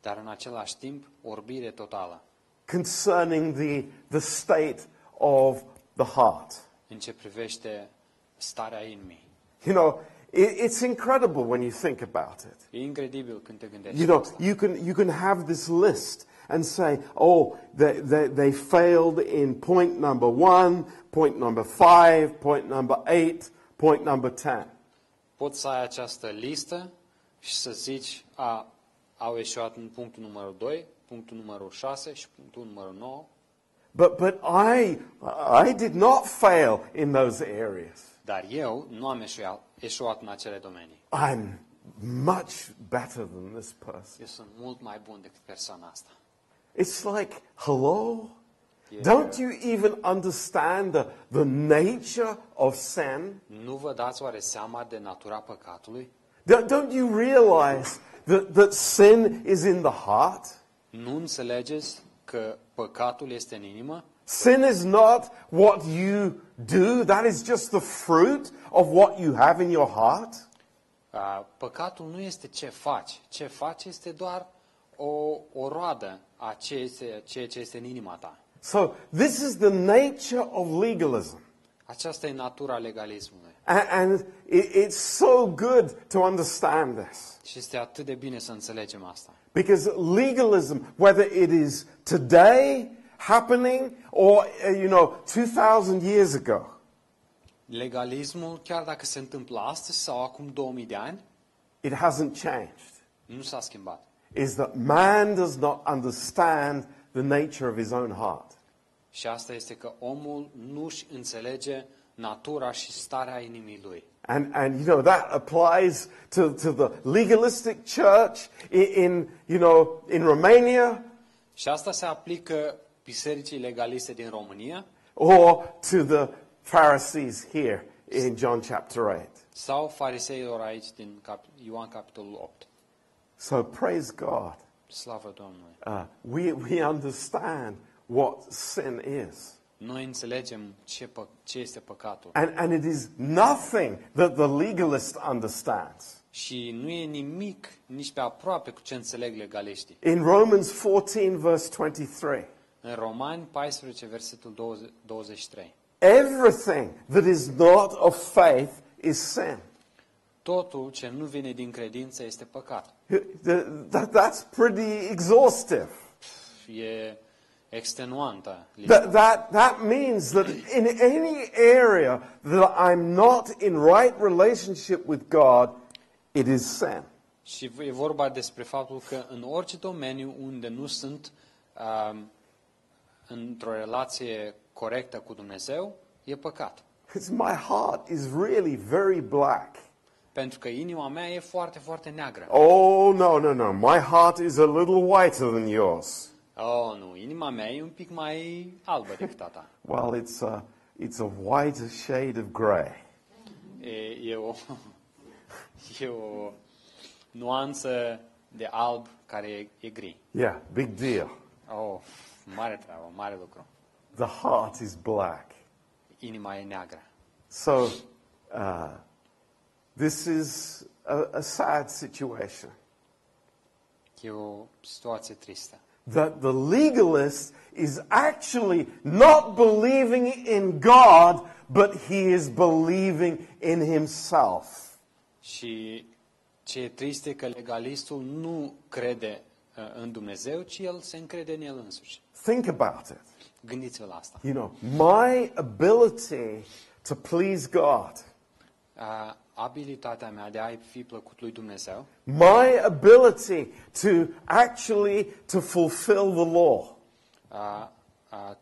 dar în același timp orbire totală concerning the, the state of the heart. în ce privește starea inimii. You know, it, it's incredible when you think about it. E incredibil când te gândești. You la know, asta. you can, you can have this list and say, oh, they, they, they failed in point number one, point number five, point number eight, point number ten. Poți să ai această listă și să zici, a, au eșuat în punctul numărul 2, punctul numărul 6 și punctul numărul 9, But, but I, I did not fail in those areas. dar eu nu am eșuat, eșuat în acele domenii. I'm much better than this person. Eu sunt mult mai bun decât persoana asta. It's like, hello? E- Don't you even understand the, the nature of sin? Nu vă dați oare seama de natura păcatului? Don't, don't you realize that, that sin is in the heart? Nu înțelegeți că păcatul este în inimă? Sin is not what you do, that is just the fruit of what you have in your heart. A, Păcatul nu este ce faci. Ce faci este doar o, o roadă a ceea ce, ceea ce este în inima ta. So, this is the nature of legalism. Aceasta e natura legalismului. And, and it, it's so good to understand this. Și este atât de bine să înțelegem asta. Because legalism, whether it is today happening or, uh, you know, 2,000 years ago, Legalismul, chiar dacă se întâmplă astăzi sau acum 2000 de ani, it hasn't changed. nu s-a schimbat. Is that man does not understand the nature of his own heart. Și asta este că omul nu-și înțelege natura și starea inimii lui. And, and you know, that applies to, to the legalistic church in, in, you know, in Romania Și asta se aplică bisericii legaliste din România or to the Pharisees here in John chapter 8. sau fariseilor aici din Ioan capitolul 8. So praise God. Slavă Domnului! Uh, we, we understand what sin is. Noi înțelegem ce, pă- ce este păcatul. And, and it is nothing that the legalist understands. Și nu e nimic nici pe aproape cu ce înțeleg legaliștii. In Romans 14, verse 23, În Romani 14, versetul 20 23. everything that is not of faith is sin. Totul ce nu vine din credință este păcat. That, that's pretty exhaustive. E extenuantă. lista. That, that, that means that in any area that I'm not in right relationship with God, it is sin. Și e vorba despre faptul că în orice domeniu unde nu sunt um, într-o relație corectă cu Dumnezeu, e păcat. Because my heart is really very black. Pentru că inima mea e foarte, foarte neagră. Oh, no, no, no. My heart is a little whiter than yours. Oh, nu, inima mea e un pic mai albă decât a ta. Well, it's a, it's a whiter shade of grey. E, e, o, e o nuanță de alb care e, e gri. Yeah, big deal. Oh, mare treabă, mare lucru. The heart is black. Inima e neagră. So, uh, this is a, a sad situation. E o situație tristă. That the legalist is actually not believing in God, but he is believing in himself. Și ce e trist e că legalistul nu crede uh, în Dumnezeu, ci el se încrede în el însuși. Think about it. Gândiți-vă la asta. You know, my ability to please God, Uh, abilitatea mea de a fi plăcut lui Dumnezeu, my ability to actually to fulfill the law, uh, uh,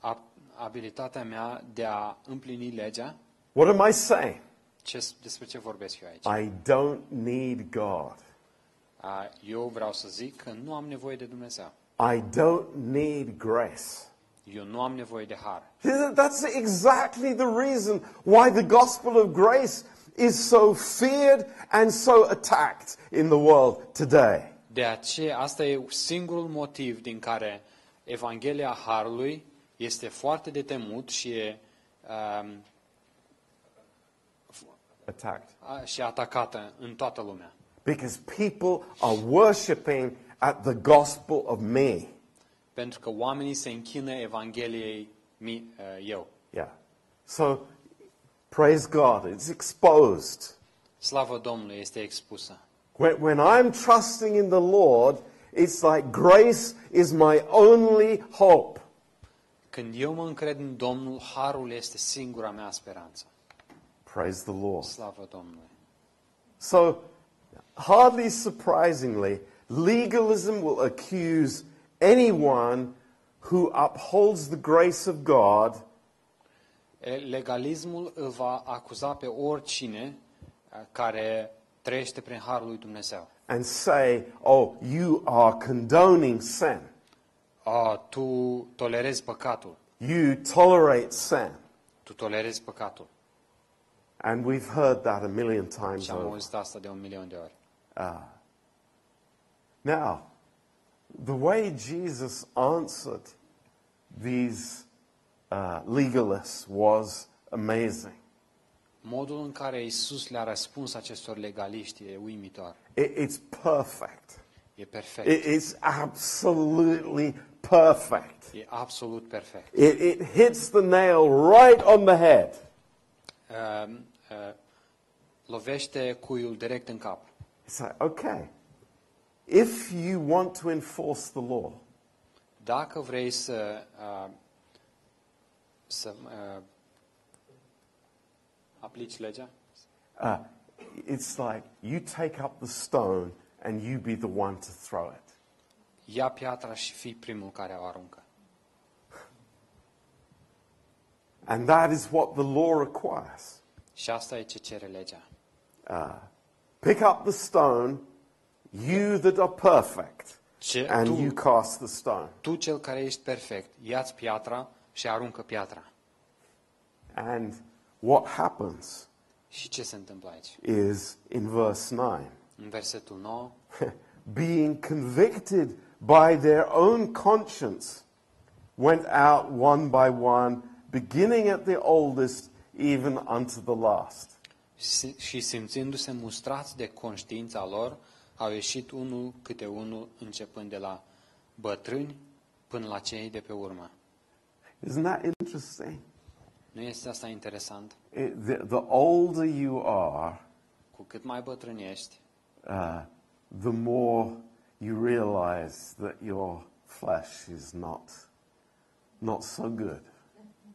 a, abilitatea mea de a împlini legea, what am I saying? ce, despre ce vorbesc eu aici? I don't need God. Uh, eu vreau să zic că nu am nevoie de Dumnezeu. I don't need grace. Eu nu am nevoie de har. That's exactly the reason why the gospel of grace is so feared and so attacked in the world today. De aceea, asta e singurul motiv din care Evanghelia Harului este foarte de temut și e um, Attacked. a- și atacată în toată lumea. Because people are worshiping at the gospel of me. Pentru că oamenii se închină Evangheliei mi, uh, eu. Yeah. So, praise God, it's exposed. Slavă Domnului este expusă. When, when I'm trusting in the Lord, it's like grace is my only hope. Când eu mă încred în Domnul, harul este singura mea speranță. Praise the Lord. Slavă Domnului. So, hardly surprisingly, legalism will accuse anyone who upholds the grace of God Legalismul îl va acuza pe oricine uh, care trăiește prin harul lui Dumnezeu. and say, oh, you are condoning sin. A, tu tolerezi păcatul. You tolerate sin. Tu tolerezi păcatul. And we've heard that a million times Și am over. auzit asta de un milion de ori. Now, the way Jesus answered these uh, legalists was amazing. Modul în care Isus le-a răspuns acestor legaliști e uimitor. It, it's perfect. E perfect. It is absolutely perfect. E absolut perfect. It, it hits the nail right on the head. Uh, uh, lovește cuiul direct în cap. It's like, okay, if you want to enforce the law, Dacă vrei să, uh, să uh, aplici legea, uh, it's like you take up the stone and you be the one to throw it. ia piatra și fii primul care o aruncă. And that is what the law requires. Și asta e ce cere legea. Uh, pick up the stone, you that are perfect, Ce, and tu, you cast the stone. tu, cel care ești perfect, ia-ți piatra și aruncă piatra. And what happens Și ce se întâmplă aici? is in verse 9 În versetul 9, being convicted by their own conscience, went out one by one, beginning at the oldest, even unto the last. și- și simțindu-se mustrați de conștiința lor, au ieșit unul câte unul, începând de la bătrâni până la cei de pe urmă. Isn't that interesting? Nu este asta interesant? It, the, the older you are, Cu cât mai bătrân ești, uh, the more you realize that your flesh is not, not so good.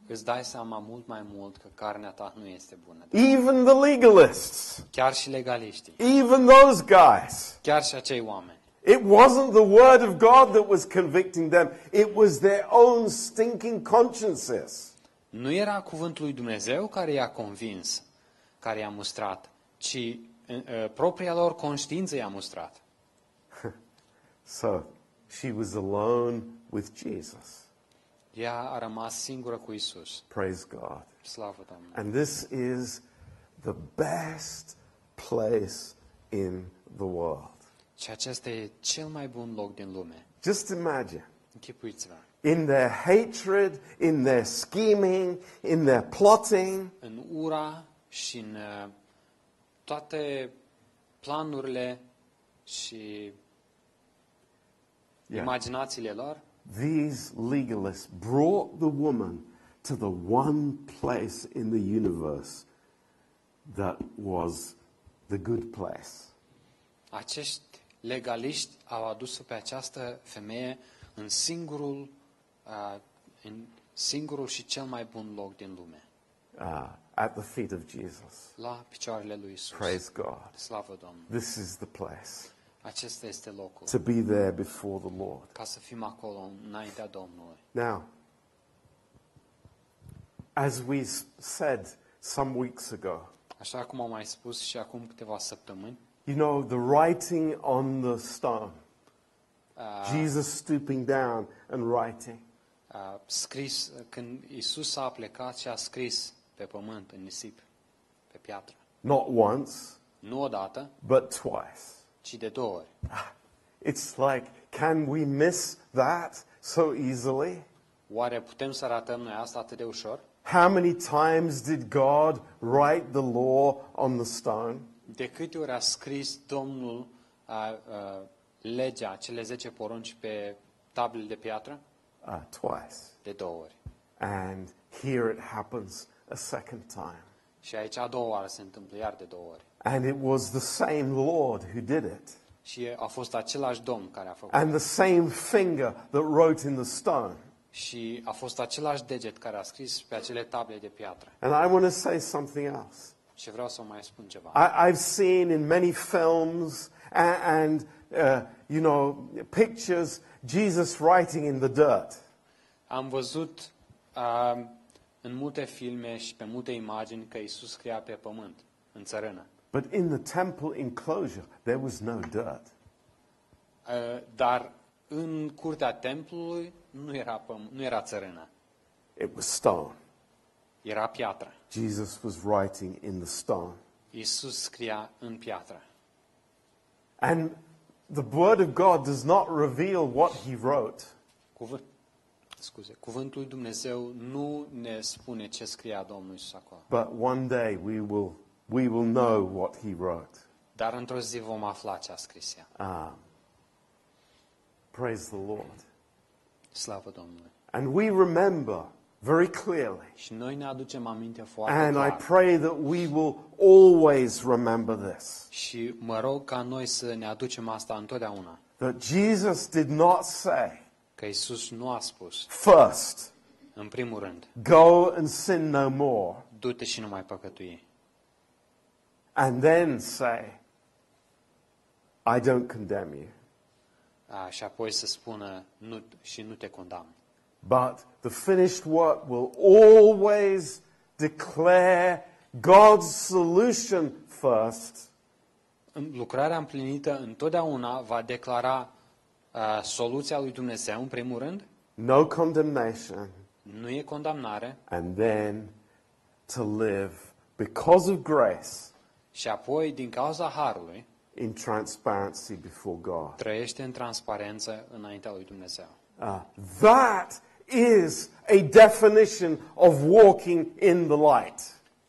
îți dai seama mult mai mult că carnea ta nu este bună. Even the legalists, Chiar și legaliștii, even those guys. chiar și acei oameni. It wasn't the word of God that was convicting them, it was their own stinking consciences. Nu era cuvântul lui Dumnezeu care i-a convins, care i-a mustrat, ci uh, propria lor conștiință i-a mustrat. So she was alone with Jesus. Ea a rămas singură cu Isus. Praise God. Slavă Domnului. And this is the best place in the world. Și acesta e cel mai bun loc din lume. Just imagine. Închipuiți-vă. In their hatred, in their scheming, in their plotting, În ura și în uh, toate planurile și Yeah. imaginațiile lor, these legalists brought the woman to the one place in the universe that was the good place. acești legaliști au adus-o pe această femeie în singurul, uh, în singurul și cel mai bun loc din lume, uh, at the feet of Jesus. la picioarele lui Isus. Praise God. Slavă Domnului. This is the place Acesta este locul. to be there before the Lord. Ca să fim acolo înaintea Domnului. Now, as we s- said some weeks ago, Așa cum am mai spus și acum câteva săptămâni, you know, the writing on the stone, uh, Jesus stooping down and writing. a scris, când Isus a plecat și a scris pe pământ, în nisip, pe piatră. Not once, Nu odată, but twice. ci de două ori. It's like, can we miss that so easily? Oare putem să ratăm noi asta atât de ușor? How many times did God write the law on the stone? De câte ori a scris Domnul a, a, legea, cele 10 porunci pe tablele de piatră? Uh, twice. De două ori. And here it happens a second time. Și aici a doua oară se întâmplă iar de două ori. And it was the same Lord who did it. Și a fost același Domn care a făcut. And the same finger that wrote in the stone. Și a fost același deget care a scris pe acele table de piatră. And I want to say something else. Și vreau să mai spun ceva. I, I've seen in many films and, and uh, you know, pictures Jesus writing in the dirt. Am văzut uh, în multe filme și pe multe imagini că Isus scria pe pământ, în țărână. But in the temple enclosure, there was no dirt. Uh, dar în curtea templului nu era, păm- nu era țărână, It was stone. era piatră. Jesus was writing in the stone. Isus scria în piatră. And the Word of God does not reveal what he wrote. Cuvânt, scuze, cuvântul lui Dumnezeu nu ne spune ce scria Domnul Isus acolo. But one day we will, we will know what he wrote. Dar într-o zi vom afla ce a scris ea. Um, praise the Lord. Slavă Domnului. And we remember very clearly. Și noi ne aducem aminte foarte And I clar. pray that we will always remember this. Și mă rog ca noi să ne aducem asta întotdeauna. That Jesus did not say, Că Isus nu a spus, first, în primul rând, go and sin no more, du-te și nu mai păcătui. and then say, I don't condemn you. A, și apoi să spună nu, și nu te condamn. But the finished work will always declare God's solution first, În- Lucrarea împlinită întotdeauna va declara a, soluția lui Dumnezeu, în primul rând, no condemnation, nu e condamnare, and then to live because of grace și apoi, din cauza Harului, in transparency before God. trăiește în transparență înaintea lui Dumnezeu. Uh, that is a definition of walking in the light.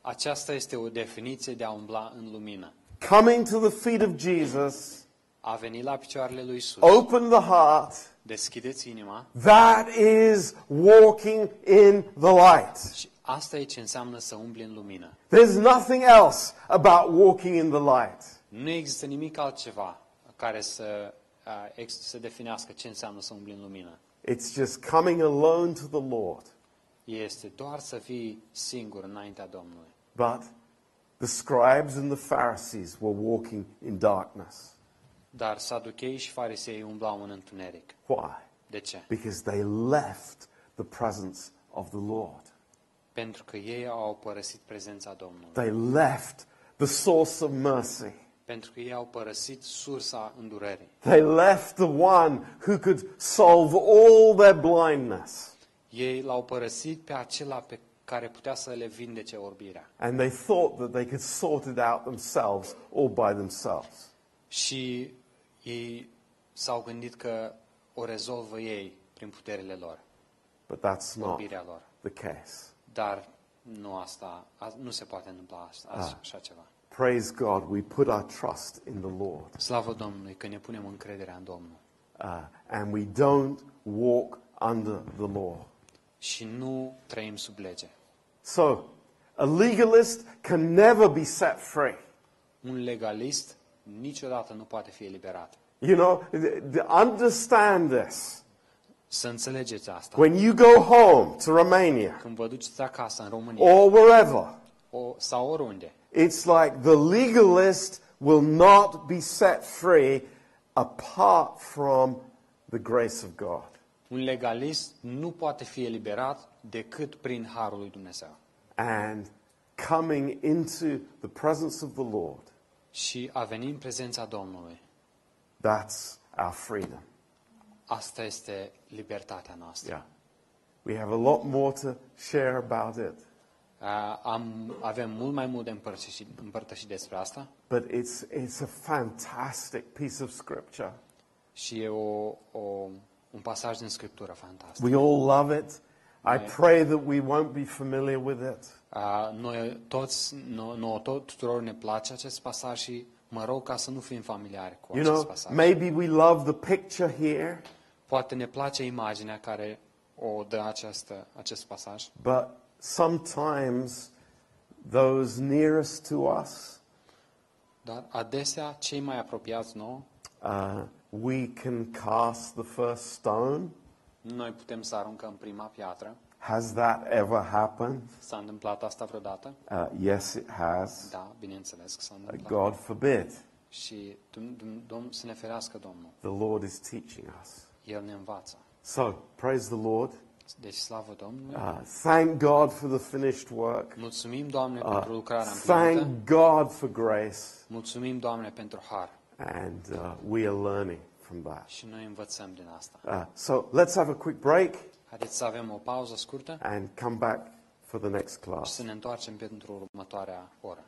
Aceasta este o definiție de a umbla în lumină. Coming to the feet of Jesus, A venit la picioarele lui Isus, open the heart. deschideți inima That is walking in the light. și asta e ce înseamnă să umbli în lumină. There's nothing else about walking in the light. Nu există nimic altceva care să, a, ex- să definească ce înseamnă să umbli în lumină. It's just coming alone to the Lord. Este doar să fii singur înaintea Domnului. But the scribes and the Pharisees were walking in darkness. Dar saducheii și farisei umblau în întuneric. Why? De ce? Because they left the presence of the Lord. Pentru că ei au părăsit prezența Domnului. They left the source of mercy. Pentru că ei au părăsit sursa îndurării. They left the one who could solve all their blindness. Ei l-au părăsit pe acela pe care putea să le vindece orbirea. And they thought that they could sort it out themselves all by themselves. Și ei s-au gândit că o rezolvă ei prin puterile lor, But that's not orbirea lor. the case. Dar nu asta, a- nu se poate întâmpla asta, Ah. așa ceva. Praise God, we put our trust in the Lord. Slavă Domnului că ne punem încrederea în Domnul. Uh, and we don't walk under the law. Și nu trăim sub lege. So, a legalist can never be set free. Un legalist niciodată nu poate fi eliberat. You know, th- th- understand this. Să înțelegeți asta. When you go home to Romania Când vă duceți acasă în România or wherever, o, sau oriunde, it's like the legalist will not be set free apart from the grace of God. un legalist nu poate fi eliberat decât prin harul lui Dumnezeu. And coming into the presence of the Lord, Și a veni în prezența Domnului. that's our freedom. Asta este libertatea noastră. Yeah. We have a lot more to share about it, Uh, Am, avem mult mai mult de împărtășit, împărtășit despre asta but it's, it's a fantastic piece of scripture. și e o, o, un pasaj din Scriptură fantastic. We all love it. I pray that we won't be familiar with it. Uh, Noi toți, nouă, nouă tot, tuturor ne place acest pasaj și mă rog ca să nu fim familiari cu You acest know, pasaj. maybe we love the picture here, Poate ne place imaginea care o dă această, acest pasaj, but sometimes those nearest to us, dar adesea cei mai apropiați nouă, uh, we can cast the first stone. noi putem să aruncăm prima piatră. Has that ever happened? S-a întâmplat asta vreodată? Uh, yes, it has. Da, bineînțeles că s-a Uh, întâmplat. God forbid. Și Dum- Dum- Domn să ne ferească Domnul. The Lord is teaching us. El ne învață. So, praise the Lord. Deci slavă Domnului. Uh, thank God for the finished work. Mulțumim, Doamne, Uh, pentru lucrarea împlinită. thank God for grace. Mulțumim, Doamne, pentru har. And uh, we are learning from that. Și noi învățăm din asta. Uh, so, let's have a quick break Haideți să avem o pauză scurtă and come back for the next și class. să ne întoarcem pentru următoarea oră.